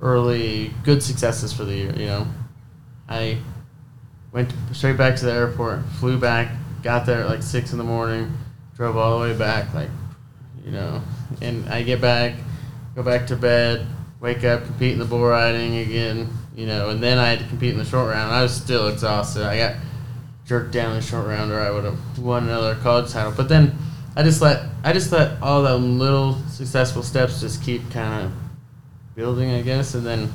early good successes for the year. You know, I went straight back to the airport, flew back, got there at like six in the morning, drove all the way back, like you know, and I get back, go back to bed, wake up, compete in the bull riding again, you know, and then I had to compete in the short round. I was still exhausted. I got jerked down in the short round, or I would have won another college title. But then I just let I just let all the little successful steps just keep kind of building, I guess, and then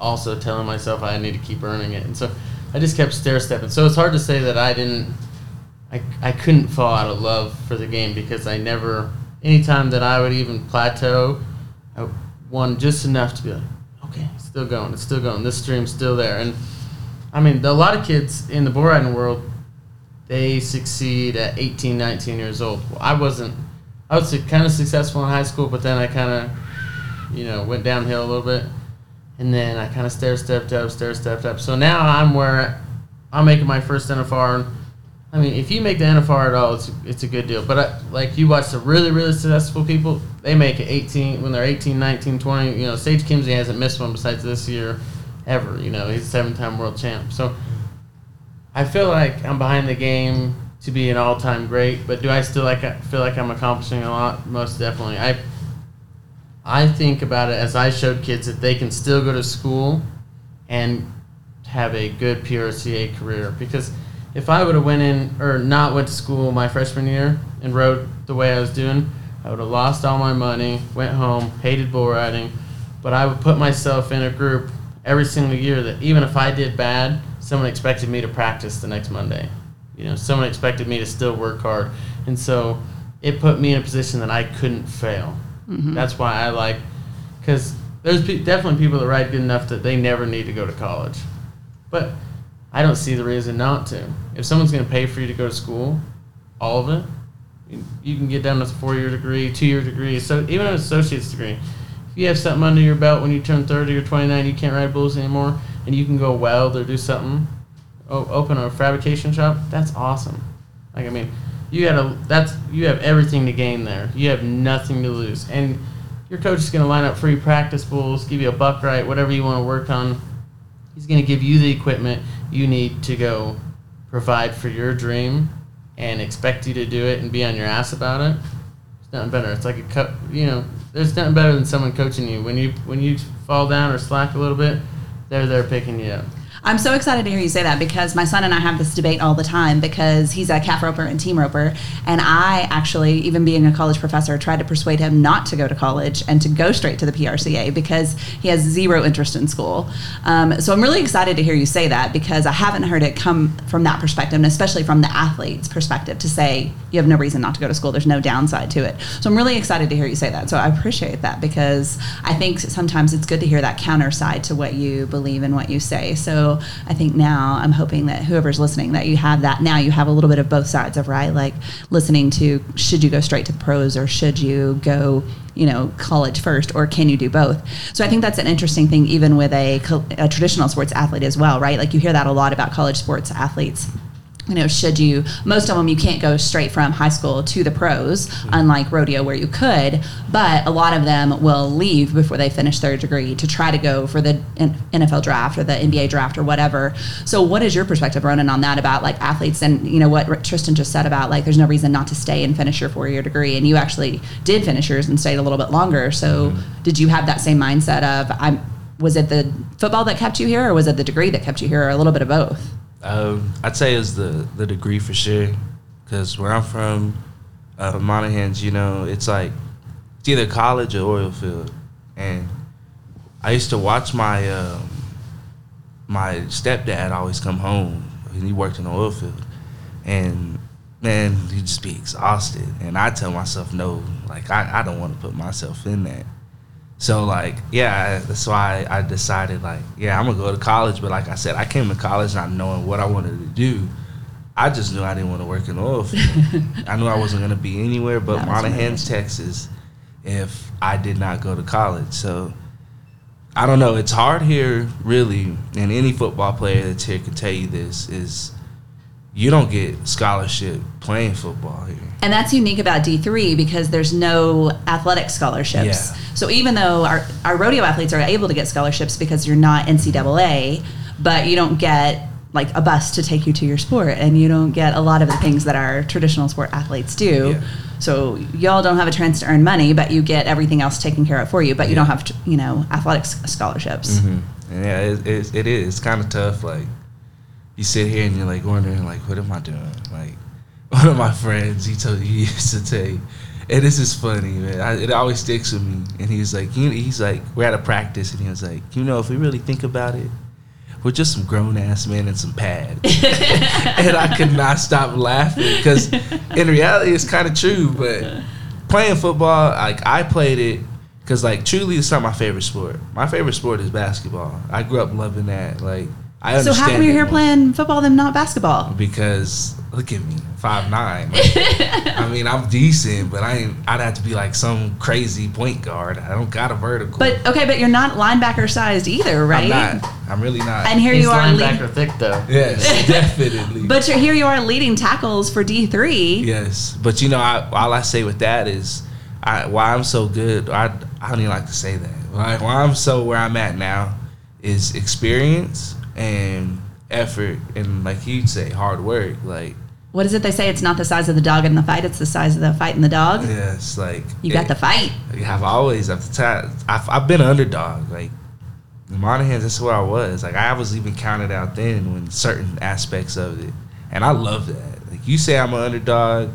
also telling myself I need to keep earning it. And so I just kept stair stepping. So it's hard to say that I didn't, I, I couldn't fall out of love for the game because I never, anytime that I would even plateau, Won just enough to be like, okay, it's still going, it's still going, this stream's still there. And I mean, a lot of kids in the bull riding world, they succeed at 18, 19 years old. Well, I wasn't, I was kind of successful in high school, but then I kind of, you know, went downhill a little bit and then I kind of stair stepped up, stair stepped up. So now I'm where I'm making my first NFR. And, I mean, if you make the NFR at all, it's it's a good deal. But I, like you watch the really really successful people, they make it 18 when they're 18, 19, 20. You know, Sage Kimzey hasn't missed one besides this year, ever. You know, he's a seven-time world champ. So I feel like I'm behind the game to be an all-time great. But do I still like feel like I'm accomplishing a lot? Most definitely. I I think about it as I showed kids that they can still go to school and have a good PRCA career. Because if I would have went in or not went to school my freshman year and rode the way I was doing, I would have lost all my money, went home, hated bull riding. But I would put myself in a group every single year that even if I did bad, someone expected me to practice the next Monday. You know, someone expected me to still work hard. And so it put me in a position that I couldn't fail. Mm-hmm. That's why I like, because there's pe- definitely people that ride good enough that they never need to go to college. But I don't see the reason not to. If someone's going to pay for you to go to school, all of it, you can get down to a four year degree, two year degree, so even an associate's degree. If you have something under your belt when you turn 30 or 29, you can't ride bulls anymore, and you can go weld or do something, open a fabrication shop, that's awesome. Like, I mean, you got to that's you have everything to gain there. You have nothing to lose, and your coach is going to line up free practice bulls, give you a buck right, whatever you want to work on. He's going to give you the equipment you need to go provide for your dream, and expect you to do it and be on your ass about it. It's nothing better. It's like a cup. You know, there's nothing better than someone coaching you when you when you fall down or slack a little bit. They're there picking you up. I'm so excited to hear you say that because my son and I have this debate all the time because he's a calf roper and team roper. And I actually, even being a college professor, tried to persuade him not to go to college and to go straight to the PRCA because he has zero interest in school. Um, so I'm really excited to hear you say that because I haven't heard it come from that perspective, and especially from the athlete's perspective to say you have no reason not to go to school. There's no downside to it. So I'm really excited to hear you say that. So I appreciate that because I think sometimes it's good to hear that counter side to what you believe and what you say. So I think now I'm hoping that whoever's listening that you have that now you have a little bit of both sides of right, like listening to should you go straight to the pros or should you go you know college first or can you do both? So i think that's an interesting thing even with a, a traditional sports athlete as well right? Like you hear that a lot about college sports athletes you know, should you, most of them you can't go straight from high school to the pros, unlike rodeo where you could, but a lot of them will leave before they finish their degree to try to go for the NFL draft or the NBA draft or whatever. So, what is your perspective, Ronin, on that about like athletes and, you know, what Tristen just said about like there's no reason not to stay and finish your four year degree? And you actually did finish yours and stayed a little bit longer. So, mm-hmm. did you have that same mindset of, I'm, was it the football that kept you here or was it the degree that kept you here or a little bit of both? Um, I'd say it's the the degree for sure, because where I'm from, uh, Monahans, you know, it's like it's either college or oil field, and I used to watch my um, my stepdad always come home. and He worked in the oil field, and man, he'd just be exhausted. And I tell myself, no, like I, I don't want to put myself in that. So like, yeah, that's why I decided like, yeah, I'm gonna go to college. But like I said, I came to college not knowing what I wanted to do. I just knew I didn't want to work in the oil field. I knew I wasn't gonna be anywhere but Monahans, Texas, if I did not go to college. So I don't know. It's hard here, really, and any football player that's here can tell you this is you don't get scholarship playing football here. And that's unique about D3 because there's no athletic scholarships. Yeah. So even though our, our rodeo athletes are able to get scholarships because you're not NCAA, but you don't get like a bus to take you to your sport, and you don't get a lot of the things that our traditional sport athletes do. Yeah. So y'all don't have a chance to earn money, but you get everything else taken care of for you. But you don't have, to, you know, athletics scholarships. Mhm. Yeah, it, it, it is. It's kind of tough. Like you sit here and you're like wondering, like, what am I doing? Like one of my friends, he told he used to take, and this is funny, man. I, it always sticks with me. And he's like, he, he's like, we're at a practice, and he was like, you know, if we really think about it. We're just some grown ass men in some pads, and I could not stop laughing because, in reality, it's kind of true. But playing football, like I played it because like truly it's not my favorite sport. My favorite sport is basketball. I grew up loving that. Like I So how come you're here more playing football then not basketball? Because look at me, five nine. I mean, I'm decent, but I ain't. I'd have to be like some crazy point guard. I don't got a vertical. But okay, but you're not linebacker sized either, right? I'm not. I'm really not. And here He's you are, linebacker lead, thick though. yes, definitely. but you're here. You are leading tackles for D three. Yes, but you know, I, all I say with that is, I, why I'm so good. I I don't even like to say that. Why, why I'm so where I'm at now is experience and effort, and like you'd say, hard work. Like What is it they say? It's not the size of the dog in the fight; it's the size of the fight in the dog. yes, like You got it- the fight. I've always at the time I've, I've been an underdog. Like the Monahans, that's where I was. Like I was even counted out then when certain aspects of it, and I love that. Like you say I'm an underdog,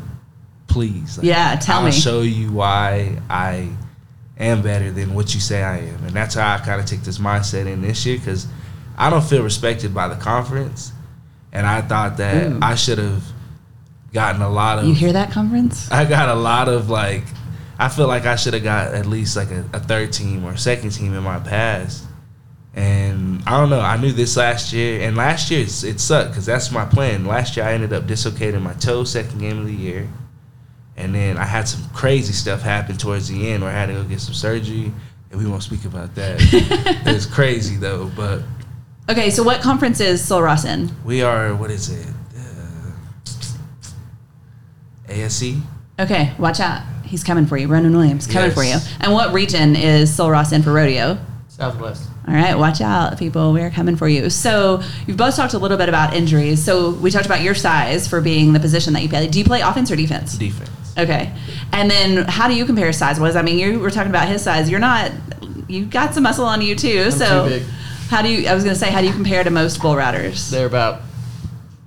please. Like, Yeah, tell I'll me. show you why I am better than what you say I am, and that's how I kind of take this mindset in this year because I don't feel respected by the conference, and I thought that Ooh. I should have gotten a lot of You hear that, conference? I got a lot of like. I feel like I should have got at least like a, a third team or second team in my past, and I don't know. I knew this last year, and last year it's, it sucked because that's my plan. Last year I ended up dislocating my toe second game of the year, and then I had some crazy stuff happen towards the end where I had to go get some surgery, and we won't speak about that. it was crazy though, but Okay, so what conference is Sul Ross in? we are what is it? Uh, ASC. Okay, watch out. He's coming for you. Ronin Williams coming for you. And what region is Sul Ross in for rodeo? Southwest. All right, watch out, people. We're coming for you. So you've both talked a little bit about injuries. So we talked about your size for being the position that you play. Do you play offense or defense? Defense. Okay. And then how do you compare size wise? I mean, you were talking about his size. You're not, You've got some muscle on you too. so too big. How do you, I was going to say, how do you compare to most bull riders? They're about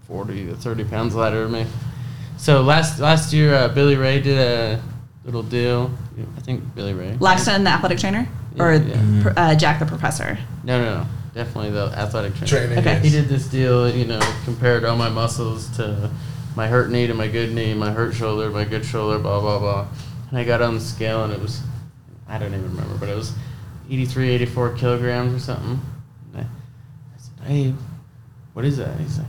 forty to thirty pounds lighter than me. So last last year, uh, Billy Ray did a little deal. I think Billy Ray. Laxton, the athletic trainer? or Yeah, yeah. pr- uh, Jack the professor? No, no, no. Definitely the athletic trainer. Training. Okay. He did this deal, you know, compared all my muscles to my hurt knee to my good knee, my hurt shoulder, my good shoulder, blah, blah, blah. And I got on the scale and it was, I don't even remember, but it was 83, 84 kilograms or something. And I, I said, hey, what is that? He's like,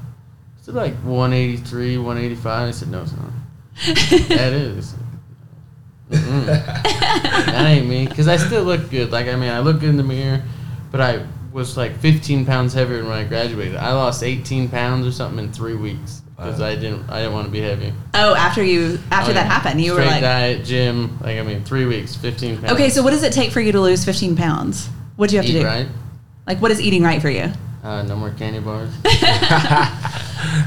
is it like 183, 185? I said, no, it's not. that is. That ain't me. Because I still look good. Like, I mean, I look good in the mirror, but I was like 15 pounds heavier when I graduated. I lost 18 pounds or something in three weeks because Wow. I didn't. I didn't want to be heavy. Oh, after you after Oh, that happened, you Straight were like, diet, gym. Like I mean, three weeks, 15 pounds. okay. So what does it take for you to lose 15 pounds? What do you have Eat to do? right. Like, what is eating right for you? Uh, no more candy bars.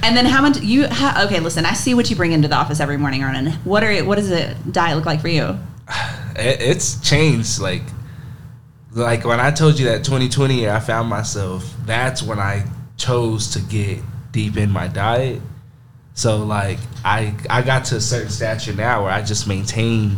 And then how much you? How, okay, listen. I see what you bring into the office every morning, Ronin. What are what does a diet look like for you? it, it's changed like like when i told you that 2020 year i found myself that's when i chose to get deep in my diet so like i i got to a certain stature now where i just maintain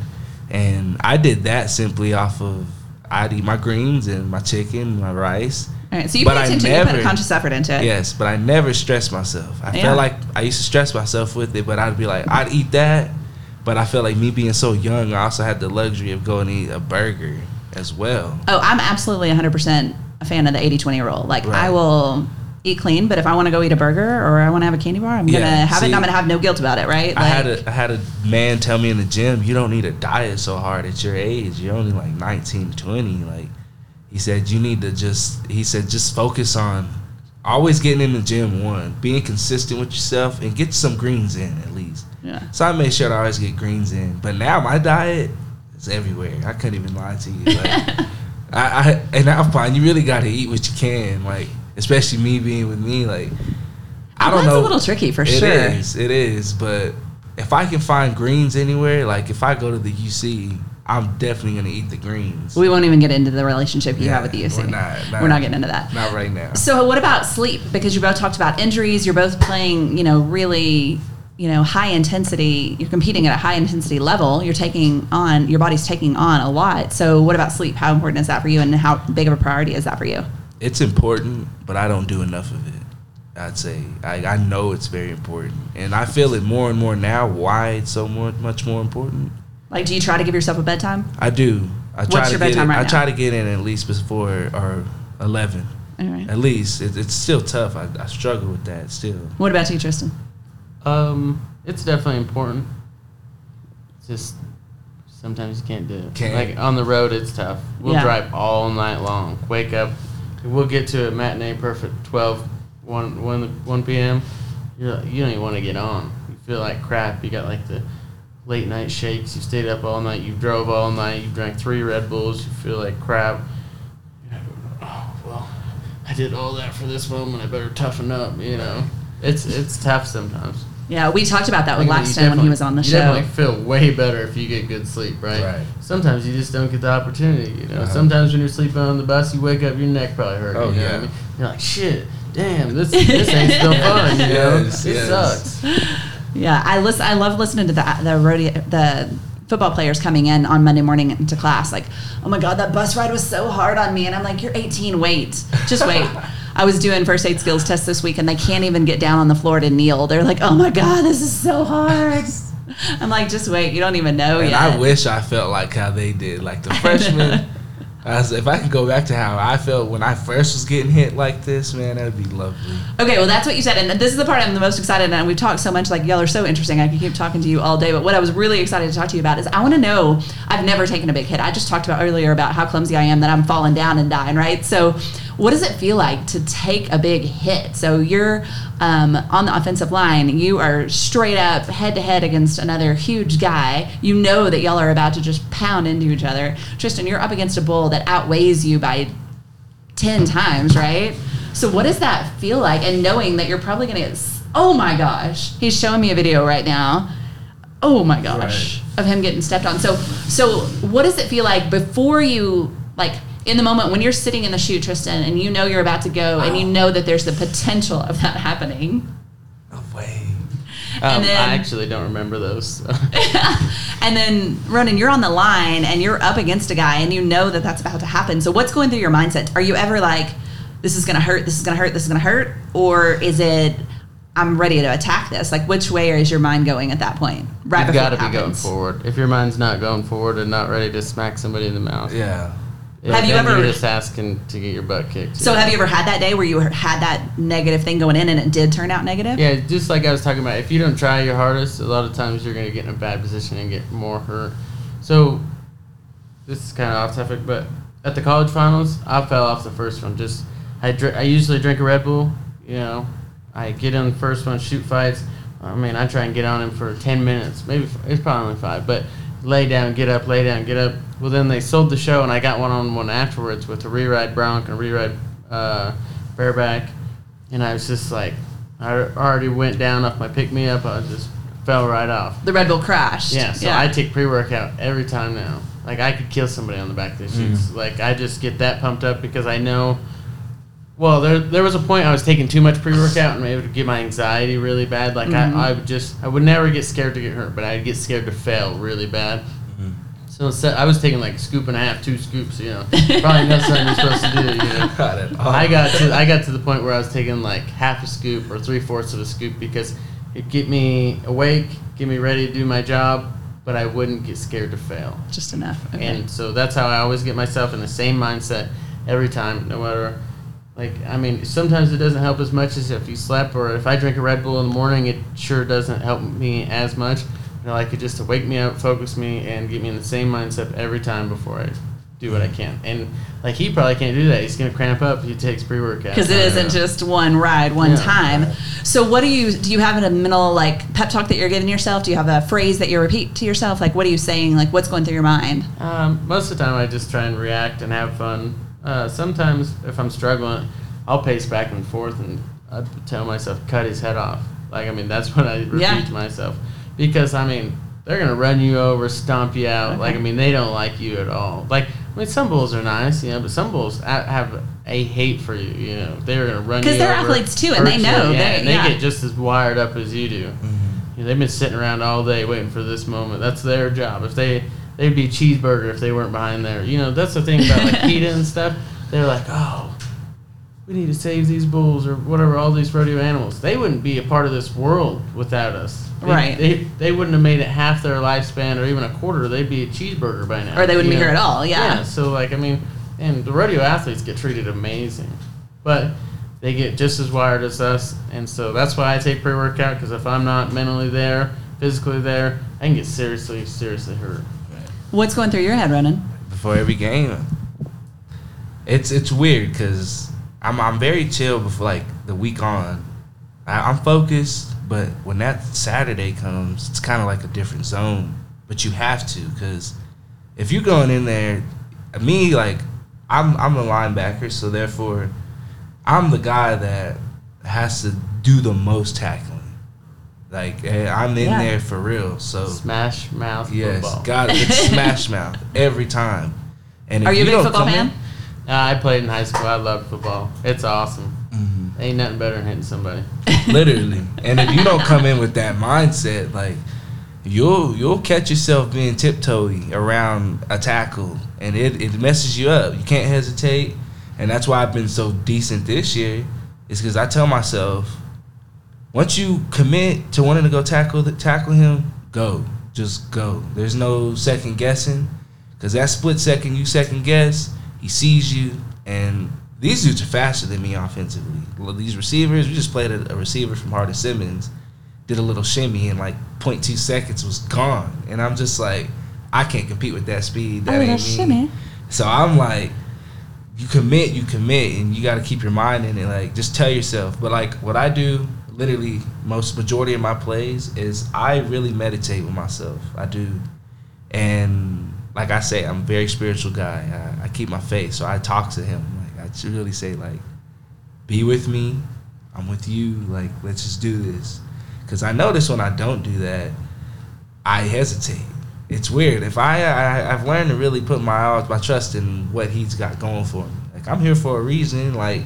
and i did that simply off of i'd eat my greens and my chicken my rice All right, so you But pay attention. you put a conscious effort into it. Yes, but I never stressed myself. I Yeah. felt like I used to stress myself with it, but I'd be like, I'd eat that, but I felt like me being so young, I also had the luxury of going to eat a burger as well. Oh, I'm absolutely 100% a fan of the 80-20 rule. Like, I will eat clean, but if I want to go eat a burger or I want to have a candy bar, I'm gonna Yeah, have it. see, and I'm gonna have no guilt about it, right? I had a I had a man tell me in the gym, you don't need a diet so hard at your age. You're only like 19, 20. Like he said, you need to just he said just focus on always getting in the gym. One, being consistent with yourself, and get some greens in at least. yeah. So I made sure to always get greens in. But now my diet is everywhere. I couldn't even lie to you. Like, I, I and I find you really got to eat what you can. Like especially me being with me. Like I don't know. a little tricky for It sure. is, It is. But if I can find greens anywhere, like if I go to the UC, I'm definitely gonna eat the greens. We won't even get into the relationship you Yeah, have with the UC. we're not- not- We're not getting into that. Not right now. So what about sleep? Because you both talked about injuries. You're both playing, you know, really, you know, high intensity. You're competing at a high intensity level. You're taking on your body's taking on a lot. So what about sleep? How important is that for you, and how big of a priority is that for you? It's important, but I don't do enough of it. I'd say I, I know it's very important, and I feel it more and more now. Why it's so more, much more important? Like, do you try to give yourself a bedtime? I do. I try What's to your get bedtime in, right I now? try to get in at least before or eleven. All right. At least it, it's still tough. I, I struggle with that still. What about you, Tristen? Um, it's definitely important. It's just sometimes you can't do it. Can't. Like on the road, it's tough. We'll Yeah. drive all night long. Wake up. We'll get to a matinee perfect 12, 1, 1, 1 p.m. You're like, you don't even want to get on. You feel like crap. You got like the late night shakes. You stayed up all night. You drove all night. You drank three Red Bulls. You feel like crap. Oh well, I did all that for this moment. I better toughen up. You know, it's it's tough sometimes. Yeah, we talked about that with Think of it, you Laxton when he was on the you show. definitely feel way better if you get good sleep, right? Right. Sometimes you just don't get the opportunity. You know, Uh-huh. sometimes when you're sleeping on the bus, you wake up, your neck probably hurts. Oh, you know yeah. what I mean? You're like, shit, damn, this this ain't still fun. You know, Yes, it yes. sucks. Yeah, I listen. I love listening to the the rodeo, the football players coming in on Monday morning into class. Like, oh my god, that bus ride was so hard on me, and I'm like, you're 18. Wait, just wait. I was doing first aid skills test this week, and they can't even get down on the floor to kneel. They're like, oh my god, this is so hard. I'm like, just wait. You don't even know and yet. I wish I felt like how they did. Like the freshmen. If I could go back to how I felt when I first was getting hit like this, man, that'd be lovely. Okay, well, that's what you said, and this is the part I'm the most excited. And we've talked so much, like y'all are so interesting. I could keep talking to you all day. But what I was really excited to talk to you about is I want to know. I've never taken a big hit. I just talked about earlier about how clumsy I am that I'm falling down and dying. Right. So, what does it feel like to take a big hit? So you're um, on the offensive line. You are straight up head to head against another huge guy. You know that y'all are about to just pound into each other. Tristen, you're up against a bull that outweighs you by 10 times, right? So what does that feel like? And knowing that you're probably going to get, oh my gosh, he's showing me a video right now. Oh my gosh, of him getting stepped on. So, so what does it feel like before you, like in the moment when you're sitting in the chute, Tristen, and you know you're about to go and you know that there's the potential of that happening? No way. Um, then- I actually don't remember those. so. and then Ronin, you're on the line and you're up against a guy and you know that that's about to happen. So what's going through your mindset? Are you ever like, this is going to hurt, this is going to hurt, this is going to hurt? Or is it, I'm ready to attack this? Like, which way is your mind going at that point? Right You've before got to it be going forward. If your mind's not going forward and not ready to smack somebody in the mouth, Yeah. Have you ever- You're just asking to get your butt kicked. So have you ever had that day where you had that negative thing going in and it did turn out negative? Yeah, just like I was talking about, if you don't try your hardest, a lot of times you're going to get in a bad position and get more hurt. So, this is kind of off topic, but at the college finals, I fell off the first one. Just I dr- I usually drink a Red Bull. You know, I get in the first one, chute fights. I mean, I try and get on him for ten minutes. Maybe it's probably only five, but lay down, get up, lay down, get up. Well, then they sold the show, and I got one on one afterwards with a reride Bronc and a reride uh, bareback, and I was just like, I already went down off my pick me up. I just fell right off. The Red Bull crashed. Yeah, so I take pre workout every time now. Like I could kill somebody on the back of the chutes. Like I just get that pumped up because I know. Well, there there was a point I was taking too much pre workout and it would get my anxiety really bad. Like Mhm. I, I would just I would never get scared to get hurt, but I'd get scared to fail really bad. So instead, I was taking like a scoop and a half, two scoops. You know, probably not something you're supposed to do. You know. Got it. I got to I got to the point where I was taking like half a scoop or three fourths of a scoop because it get me awake, get me ready to do my job, but I wouldn't get scared to fail. Just enough. Okay. And so that's how I always get myself in the same mindset every time, no matter. Like I mean, sometimes it doesn't help as much as if you slept or if I drink a Red Bull in the morning, it sure doesn't help me as much. You know, like it just to wake me up, focus me, and get me in the same mindset every time before I do what I can. And like he probably can't do that. He's gonna cramp up. if He takes pre workout because it isn't just one ride, one Yeah, time. So, what do you do? You have a mental like pep talk that you're giving yourself? Do you have a phrase that you repeat to yourself? Like, what are you saying? Like, what's going through your mind? Um, most of the time, I just try and react and have fun. Uh, sometimes, if I'm struggling, I'll pace back and forth and I tell myself cut his head off. Like I mean, that's what I repeat Yeah. to myself because I mean they're gonna run you over, stomp you out. Like I mean, they don't like you at all. Like I mean, some bulls are nice, you know, but some bulls have a hate for you. You know, they're gonna run you Because they're over, athletes too, and they hurt you, know. Yeah, They're- and they yeah. get just as wired up as you do. You know, they've been sitting around all day waiting for this moment. That's their job. If they they'd be cheeseburger if they weren't behind there. You know, that's the thing about like PETA and stuff. They're like, oh, we need to save these bulls or whatever, all these rodeo animals. They wouldn't be a part of this world without us. They, Right. They, they wouldn't have made it half their lifespan or even a quarter. They'd be a cheeseburger by now. Or they wouldn't be here at all, yeah. So like I mean, and the rodeo athletes get treated amazing, but they get just as wired as us, and so that's why I take pre workout because if I'm not mentally there, physically there, I can get seriously, seriously hurt. What's going through your head, Ronin? before every game. It's it's weird because I'm I'm very chill before like the week on. I, I'm focused, but when that Saturday comes, it's kind of like a different zone. But you have to because if you're going in there, me like I'm I'm a linebacker, so therefore I'm the guy that has to do the most tackling. Like eh, I'm in Yeah. there for real. So Smash mouth yes, football. got it. It's smash mouth every time. And Are you a big football come in- fan? Uh, I played in high school. I love football. It's awesome. Mhm. Ain't nothing better than hitting somebody. literally. And if you don't come in with that mindset, like you'll you'll catch yourself being tiptoey around a tackle, and it it messes you up. You can't hesitate, and that's why I've been so decent this year. Is because I tell myself, once you commit to wanting to go tackle the, tackle him, go, just go. There's no second guessing, because that split second you second guess, he sees you, and these dudes are faster than me offensively. These receivers, we just played a, a receiver from Hardin Simmons, did a little shimmy in like 0.2 seconds, was gone, and I'm just like, I can't compete with that speed. That A ain't me. shimmy. So I'm like, you commit, you commit, and you got to keep your mind in it. Like, just tell yourself. But like, what I do, literally, most majority of my plays is I really meditate with myself. I do, and like I say, I'm a very spiritual guy. I, I keep my faith, so I talk to him. Like, I should really say, like, be with me. I'm with you. Like, let's just do this. Because I notice when I don't do that, I hesitate. It's weird. If I, I I've learned to really put my my trust in what he's got going for me. Like I'm here for a reason. Like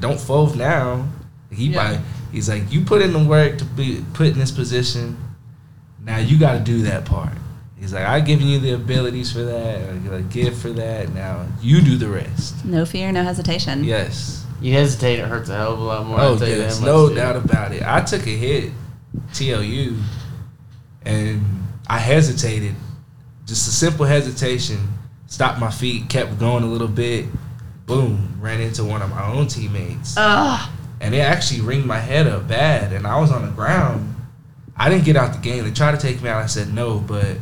don't fold now. He Yeah. might, he's like you put in the work to be put in this position. Now you got to do that part. He's like I've given you the abilities for that, like, a gift for that. Now you do the rest. No fear, no hesitation. Yes. You hesitate, it hurts a hell of a lot more. Oh I'll tell you yes, that no much, dude. doubt about it. I took a hit, TLU, and I hesitated. Just a simple hesitation, stopped my feet, kept going a little bit. Boom, ran into one of my own teammates, Ugh. And it actually ringed my head up bad. And I was on the ground. I didn't get out the game. They tried to take me out. I said no, but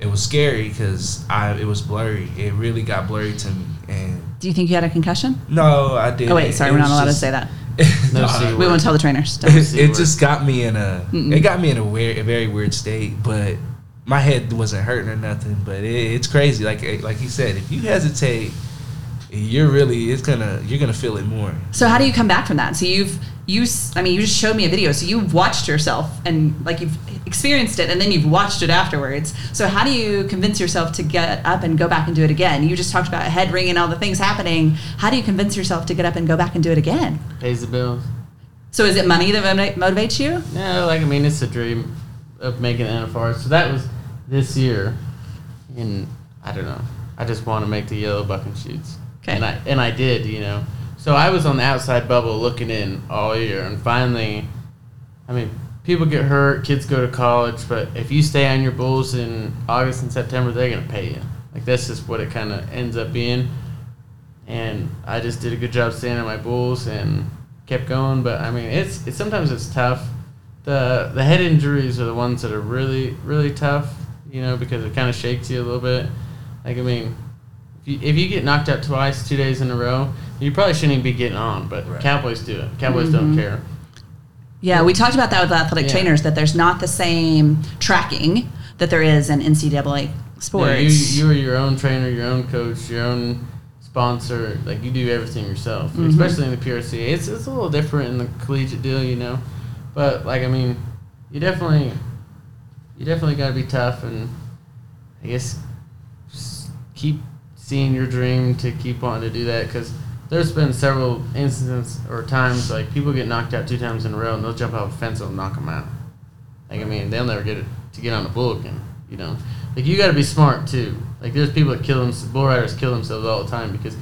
it was scary because I it was blurry. It really got blurry to me, and Do you think you had a concussion? no, I didn't. Oh wait, sorry, It we're not allowed just- to say that. No No, We won't tell the trainers. Don't it, it just got me in a Mm-mm. it got me in a weird a very weird state but my head wasn't hurting or nothing but it, it's crazy like like you said if you hesitate you're really it's gonna you're gonna feel it more So how do you come back from that? So you've you I mean you just showed me a video. So you've watched yourself and like you've experienced it and then you've watched it afterwards. So how do you convince yourself to get up and go back and do it again? You just talked about head ringing all the things happening. How do you convince yourself to get up and go back and do it again? Pays the bills. So is it money that motiva- motivates you? Yeah, like I mean, it's a dream of making an NFR. So that was this year, and I don't know. I just want to make the yellow bucking chutes, Okay. and I and I did, you know. So I was on the outside bubble looking in all year, and finally, I mean, people get hurt, kids go to college, but if you stay on your bulls in August and September, they're gonna pay you. Like that's just what it kind of ends up being. And I just did a good job staying on my bulls and kept going. But I mean, it's it's sometimes it's tough. The the head injuries are the ones that are really really tough. You know, because it kind of shakes you a little bit. Like I mean, if you, get knocked out twice, two days in a row, you probably shouldn't even be getting on. But Right. Cowboys do it. Cowboys don't mm-hmm. care. Yeah, we talked about that with athletic Yeah. trainers that there's not the same tracking that there is in NCAA sports. Yeah, you you are your own trainer, your own coach, your own sponsor. Like you do everything yourself, mm-hmm. especially in the PRC. It's it's a little different in the collegiate deal, you know. But like I mean, you definitely you definitely got to be tough and I guess s- keep seeing your dream to keep wanting to do that because there's been several instances or times like people get knocked out two times in a row and they'll jump off a fence and knock them out. Like I mean, they'll never get it to get on the bull again. You know, like you got to be smart too. Like there's people that kill them. Bull riders kill themselves all the time because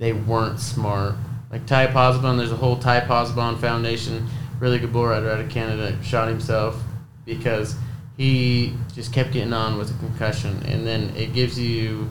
they weren't smart. Like Ty Pozzobon, there's a whole Ty Pozzobon Foundation, really good bull rider out of Canada, shot himself because he just kept getting on with a concussion, and then it gives you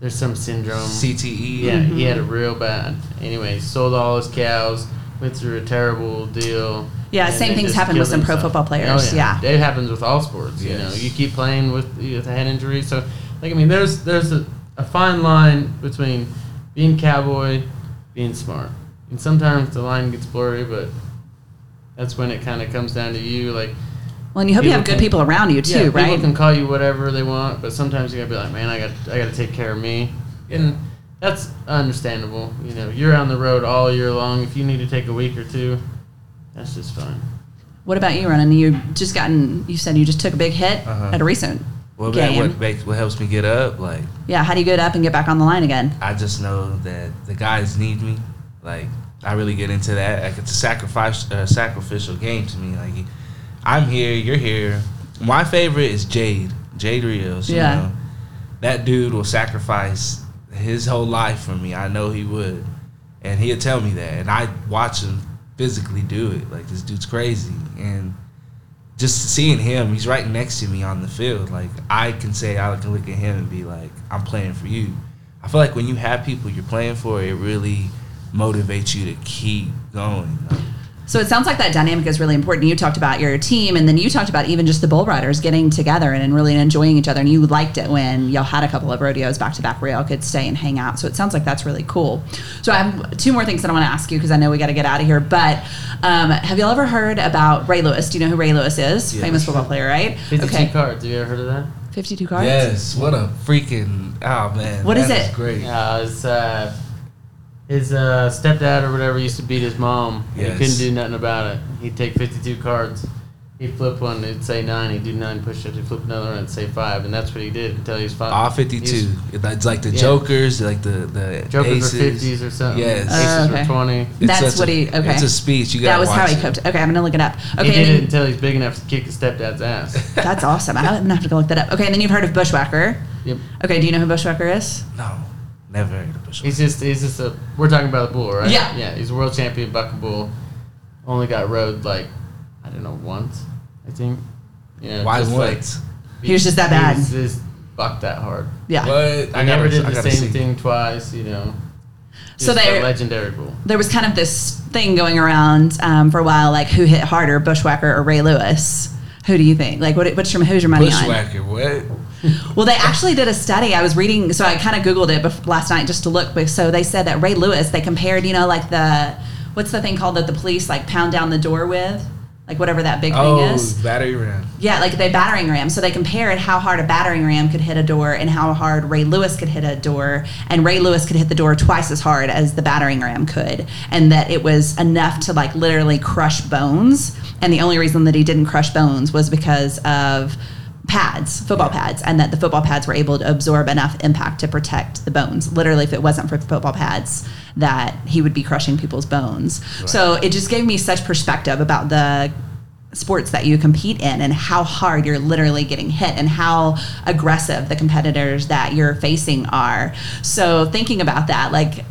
there's some syndrome. CTE. Yeah, he had it mm-hmm. real bad. Anyway, he sold all his cows, went through a terrible deal. Yeah, same then things happen with killed some pro himself. football oh, players, Oh, yeah. it happens with all sports. You know, you keep playing with with a head injury. So, like, I mean, there's there's a, a fine line between being cowboy, being smart, and sometimes the line gets blurry. But that's when it kind of comes down to you, like. Well, and you hope you have good can- people around you too, yeah, right? People can call you whatever they want, but sometimes you gotta be like, man, I got I got to take care of me, and that's understandable. You know, you're on the road all year long. If you need to take a week or two, that's just fine. What about you, Ronin? You just gotten. You said you just took a big hit Uh-huh. at a recent What, game. what makes what helps me get up? Like yeah, how do you get up and get back on the line again? I just know that the guys need me. Like I really get into that. Like it's a sacrifice, uh, sacrificial game to me. Like I'm here, you're here. My favorite is Jade, Jade Rios. You Yeah. know, that dude will sacrifice his whole life for me. I know he would, and he'll tell me that, and I watch him physically do it. Like this dude's crazy, and just seeing him, he's right next to me on the field. Like I can say, I can look at him and be like, I'm playing for you. I feel like when you have people you're playing for, it really motivates you to keep going. Like, So it sounds like that dynamic is really important. You talked about your team, and then you talked about even just the bull riders getting together and, and really enjoying each other. And you liked it when y'all had a couple of rodeos back to back where y'all could stay and hang out. So it sounds like that's really cool. So I have two more things that I want to ask you because I know we got to get out of here. But um, have y'all ever heard about Ray Lewis? Do you know who Ray Lewis is? Yes. Famous football player, right? 52 cards. Have you ever heard of that? 52 cards? yes, what a freaking oh man, What is that it? Great. Yeah, it's uh, his uh, stepdad or whatever used to beat his mom. and Yes. He couldn't do nothing about it. He'd take 52 cards. He'd flip one, it'd say nine. He'd do nine push-ups. He'd flip another one, it'd say five. And that's what he did until he was five. All 52. He's- It's like the Yeah. jokers, like the the Jokers aces. were 50s or something. Yes. Oh, Aces okay. were 20. It's That's such what a- he- okay. It's a speech. You got. That was how he it. coped. Okay, I'm gonna look it up. Okay, he did it until he's big enough to kick his stepdad's ass. that's awesome. I'm gonna have to go look that up. Okay, and then you've heard of Bushwhacker. yep. Okay, do you know who Bushwhacker is? No, never heard of Bush. He's just he's just a we're talking about the bull, right? Yeah. Yeah, he's a world champion buck bull. Only got rode like I don't know once, I think. Yeah. Why just like- once? He was just that bad. He was just bucked that hard. Yeah. What? I never did I the same see. thing twice, you know. So Just a they- legendary bull. there was kind of this thing going around um, for a while, like who hit harder, Bushwhacker or Ray Lewis? Who do you think? Like, what, what's your who's your money on? Bushwhacker. What? Well, they actually did a study. I was reading, so I kind of googled it bef- last night just to look. But so they said that Ray Lewis, they compared, you know, like the what's the thing called that the police like pound down the door with, like whatever that big Oh, thing is. battery ram. Yeah, like the battering ram. So they compared how hard a battering ram could hit a door and how hard Ray Lewis could hit a door. And Ray Lewis could hit the door twice as hard as the battering ram could. And that it was enough to like literally crush bones. And the only reason that he didn't crush bones was because of pads, football pads, and that the football pads were able to absorb enough impact to protect the bones. Literally, if it wasn't for the football pads, that he would be crushing people's bones. So it just gave me such perspective about the sports that you compete in and how hard you're literally getting hit and how aggressive the competitors that you're facing are. So thinking about that, like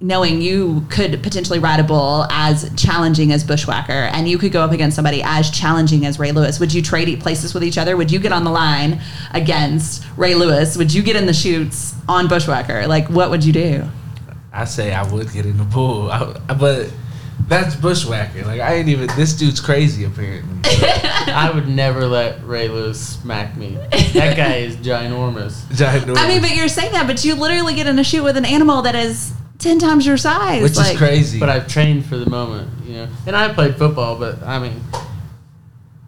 knowing you could potentially ride a bull as challenging as Bushwhacker and you could go up against somebody as challenging as Ray Lewis, would you trade e- places with each other? Would you get on the line against Ray Lewis? Would you get in the chutes on Bushwhacker? Like what would you do? I say I would get in the bull, I, but that's bushwhacker. Like I ain't even. This dude's crazy apparently. I would never let Ray Lewis smack me. That guy is ginormous. Ginormous. I mean, but you're saying that, but you literally get in a chute with an animal that is 10 times your size. which like, is crazy. But I've trained for the moment, you know. And I played football, but I mean,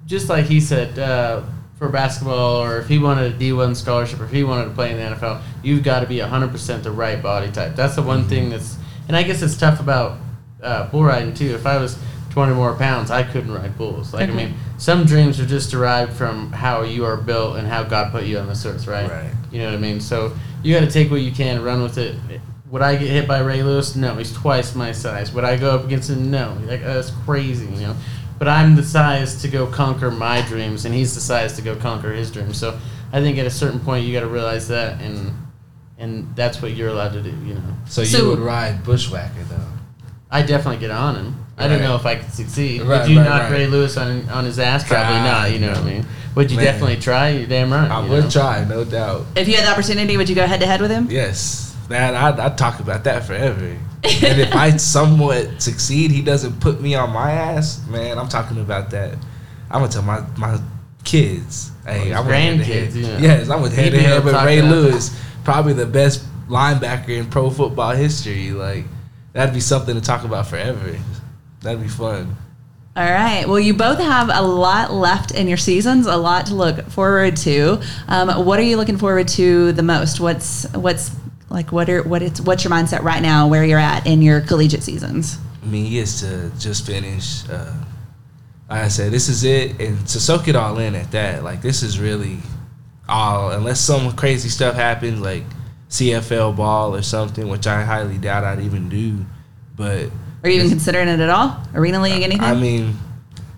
just like he said, uh, for basketball, or if he wanted a D one scholarship, or if he wanted to play in the NFL, you've got to be hundred percent the right body type. That's the one Mm-hmm. thing that's, and I guess it's tough about uh, bull riding too. If I was twenty more pounds, I couldn't ride bulls. Like Okay. I mean, some dreams are just derived from how you are built and how God put you on this earth, right? Right. You know what I mean? So you got to take what you can, run with it. Would I get hit by Ray Lewis? No, he's twice my size. Would I go up against him? No, like that's crazy, you know. But I'm the size to go conquer my dreams, and he's the size to go conquer his dreams. So I think at a certain point you got to realize that, and and that's what you're allowed to do, you know. So you So- would ride Bushwhacker though. I definitely get on him. I don't know if I could succeed. Right, Would you right, knock right. Ray Lewis on on his ass? Probably God, not. You know what I mean? Would you Man. definitely try? You're damn right. I you would know? try, no doubt. If you had the opportunity, would you go head to head with him? Yes, man, I'd, I'd talk about that forever. and if I somewhat succeed, he doesn't put me on my ass, man. I'm talking about that. I'm gonna tell my my kids, hey, his I'm with head to head. grandkids, yeah. Yes, I'm with He'd head to be head able with Ray that. Lewis, probably the best linebacker in pro football history. Like that'd be something to talk about forever. That'd be fun. All right. Well, you both have a lot left in your seasons, a lot to look forward to. Um, what are you looking forward to the most? What's what's like what are what it's what's your mindset right now? Where you're at in your collegiate seasons? I mean, he is to just finish. Uh, like I said, this is it, and to soak it all in at that. Like this is really all, unless some crazy stuff happens, like CFL ball or something, which I highly doubt I'd even do. But Are you even considering it at all? Arena league, anything? I mean,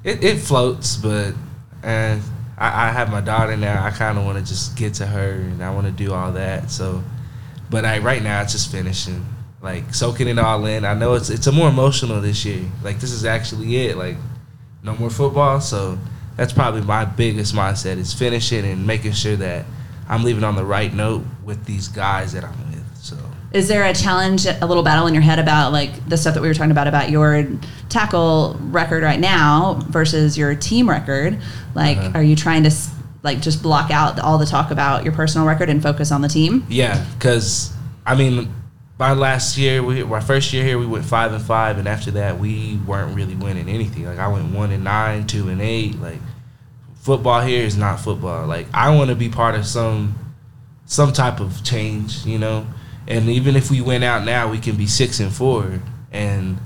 it, it floats, but and I, I have my daughter now. I kind of want to just get to her, and I want to do all that. So, but I right now it's just finishing, like soaking it all in. I know it's it's a more emotional this year. Like this is actually it. Like no more football, so that's probably my biggest mindset is finishing and making sure that I'm leaving on the right note with these guys that I'm with. So. Is there a challenge, a little battle in your head about like the stuff that we were talking about about your tackle record right now versus your team record? Like, Uh-huh. are you trying to like just block out all the talk about your personal record and focus on the team? Yeah, because I mean, my last year, we my first year here, we went five and five, and after that, we weren't really winning anything. Like I went one and nine, two and eight. Like football here is not football. Like I want to be part of some some type of change, you know. And even if we went out now, we can be six and four, and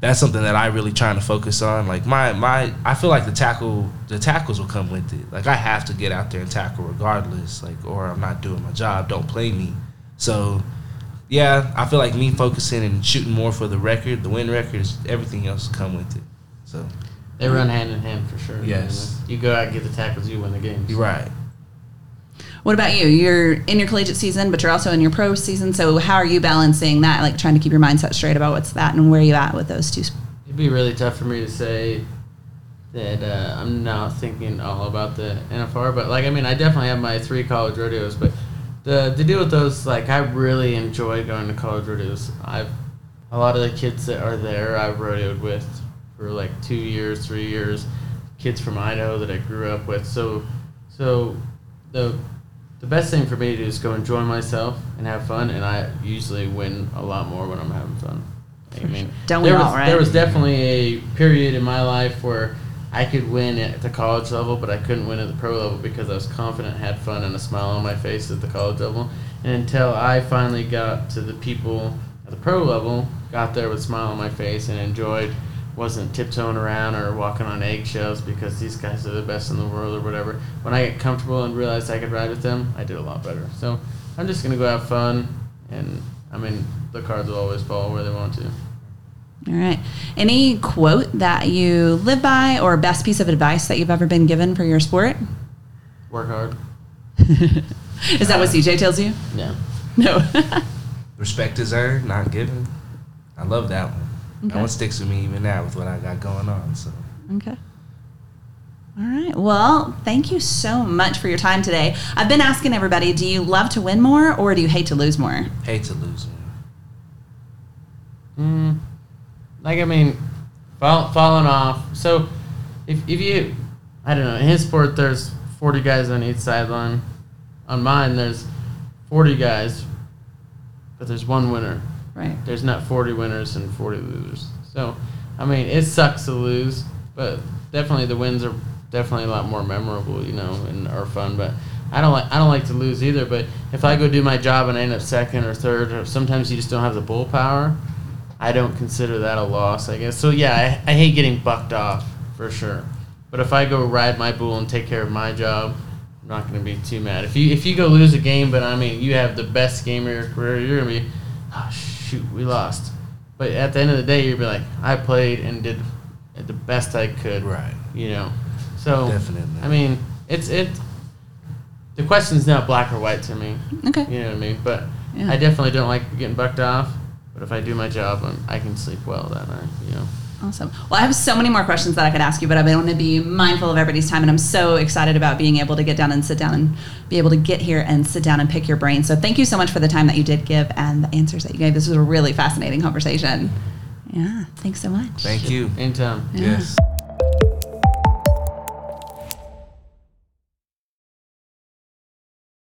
that's something that I really trying to focus on. Like my my, I feel like the tackle the tackles will come with it. Like I have to get out there and tackle regardless. Like or I'm not doing my job. Don't play me. So yeah, I feel like me focusing and shooting more for the record, the win record, is everything else will come with it. So They run hand in hand for sure. Yes. You go out and get the tackles, you win the games. right. What about you? You're in your collegiate season, but you're also in your pro season. So how are you balancing that? Like trying to keep your mindset straight about what's that and where you at with those two? It'd be really tough for me to say that uh, I'm not thinking all about the NFR, but like I mean, I definitely have my three college rodeos, but the the deal with those, like I really enjoy going to college rodeos. I've a lot of the kids that are there I've rodeoed with for like two years, three years, kids from Idaho that I grew up with. So so the the best thing for me to do is go enjoy myself and have fun, and I usually win a lot more when I'm having fun. I mean, Don't we there all, was, right? There was definitely a period in my life where I could win at the college level, but I couldn't win at the pro level because I was confident, had fun, and a smile on my face at the college level. And until I finally got to the people at the pro level, got there with a smile on my face and enjoyed, wasn't tiptoeing around or walking on eggshells because these guys are the best in the world or whatever. When I get comfortable and realized I could ride with them, I did a lot better. So I'm just gonna go have fun, and I mean the cards will always fall where they want to. All right. Any quote that you live by or best piece of advice that you've ever been given for your sport? Work hard. Is that what CJ uh, tells you? Yeah. No. Respect is earned, not given. I love that one. That Okay. one sticks with me even now with what I got going on. So Okay. All right. Well, thank you so much for your time today. I've been asking everybody, do you love to win more or do you hate to lose more? hate to lose more. Mm, like I mean, fall, falling off. So if if you, I don't know, in his sport there's 40 guys on each sideline. On mine there's 40 guys, but there's one winner. Right. There's not 40 winners and 40 losers. So I mean, it sucks to lose, but definitely the wins are definitely a lot more memorable, you know, and are fun. But I don't like I don't like to lose either. But if I go do my job and I end up second or third, or sometimes you just don't have the bull power. I don't consider that a loss, I guess. So yeah, I, I hate getting bucked off for sure. But if I go ride my bull and take care of my job, I'm not going to be too mad. If you if you go lose a game, but I mean you have the best game of your career, you're to be, oh shoot, we lost. But at the end of the day, you'll be like, I played and did the best I could. Right. You know. So Definitely. I mean, it's it. The question's not black or white to me. Okay. You know what I mean? But Yeah. I definitely don't like getting bucked off. But if I do my job, I'm, I can sleep well that night. You know. Awesome. Well, I have so many more questions that I could ask you, but I want to be mindful of everybody's time, and I'm so excited about being able to get down and sit down and be able to get here and sit down and pick your brain. So thank you so much for the time that you did give and the answers that you gave. This was a really fascinating conversation. Yeah. Thanks so much. Thank you. Anytime. Yeah. Yes.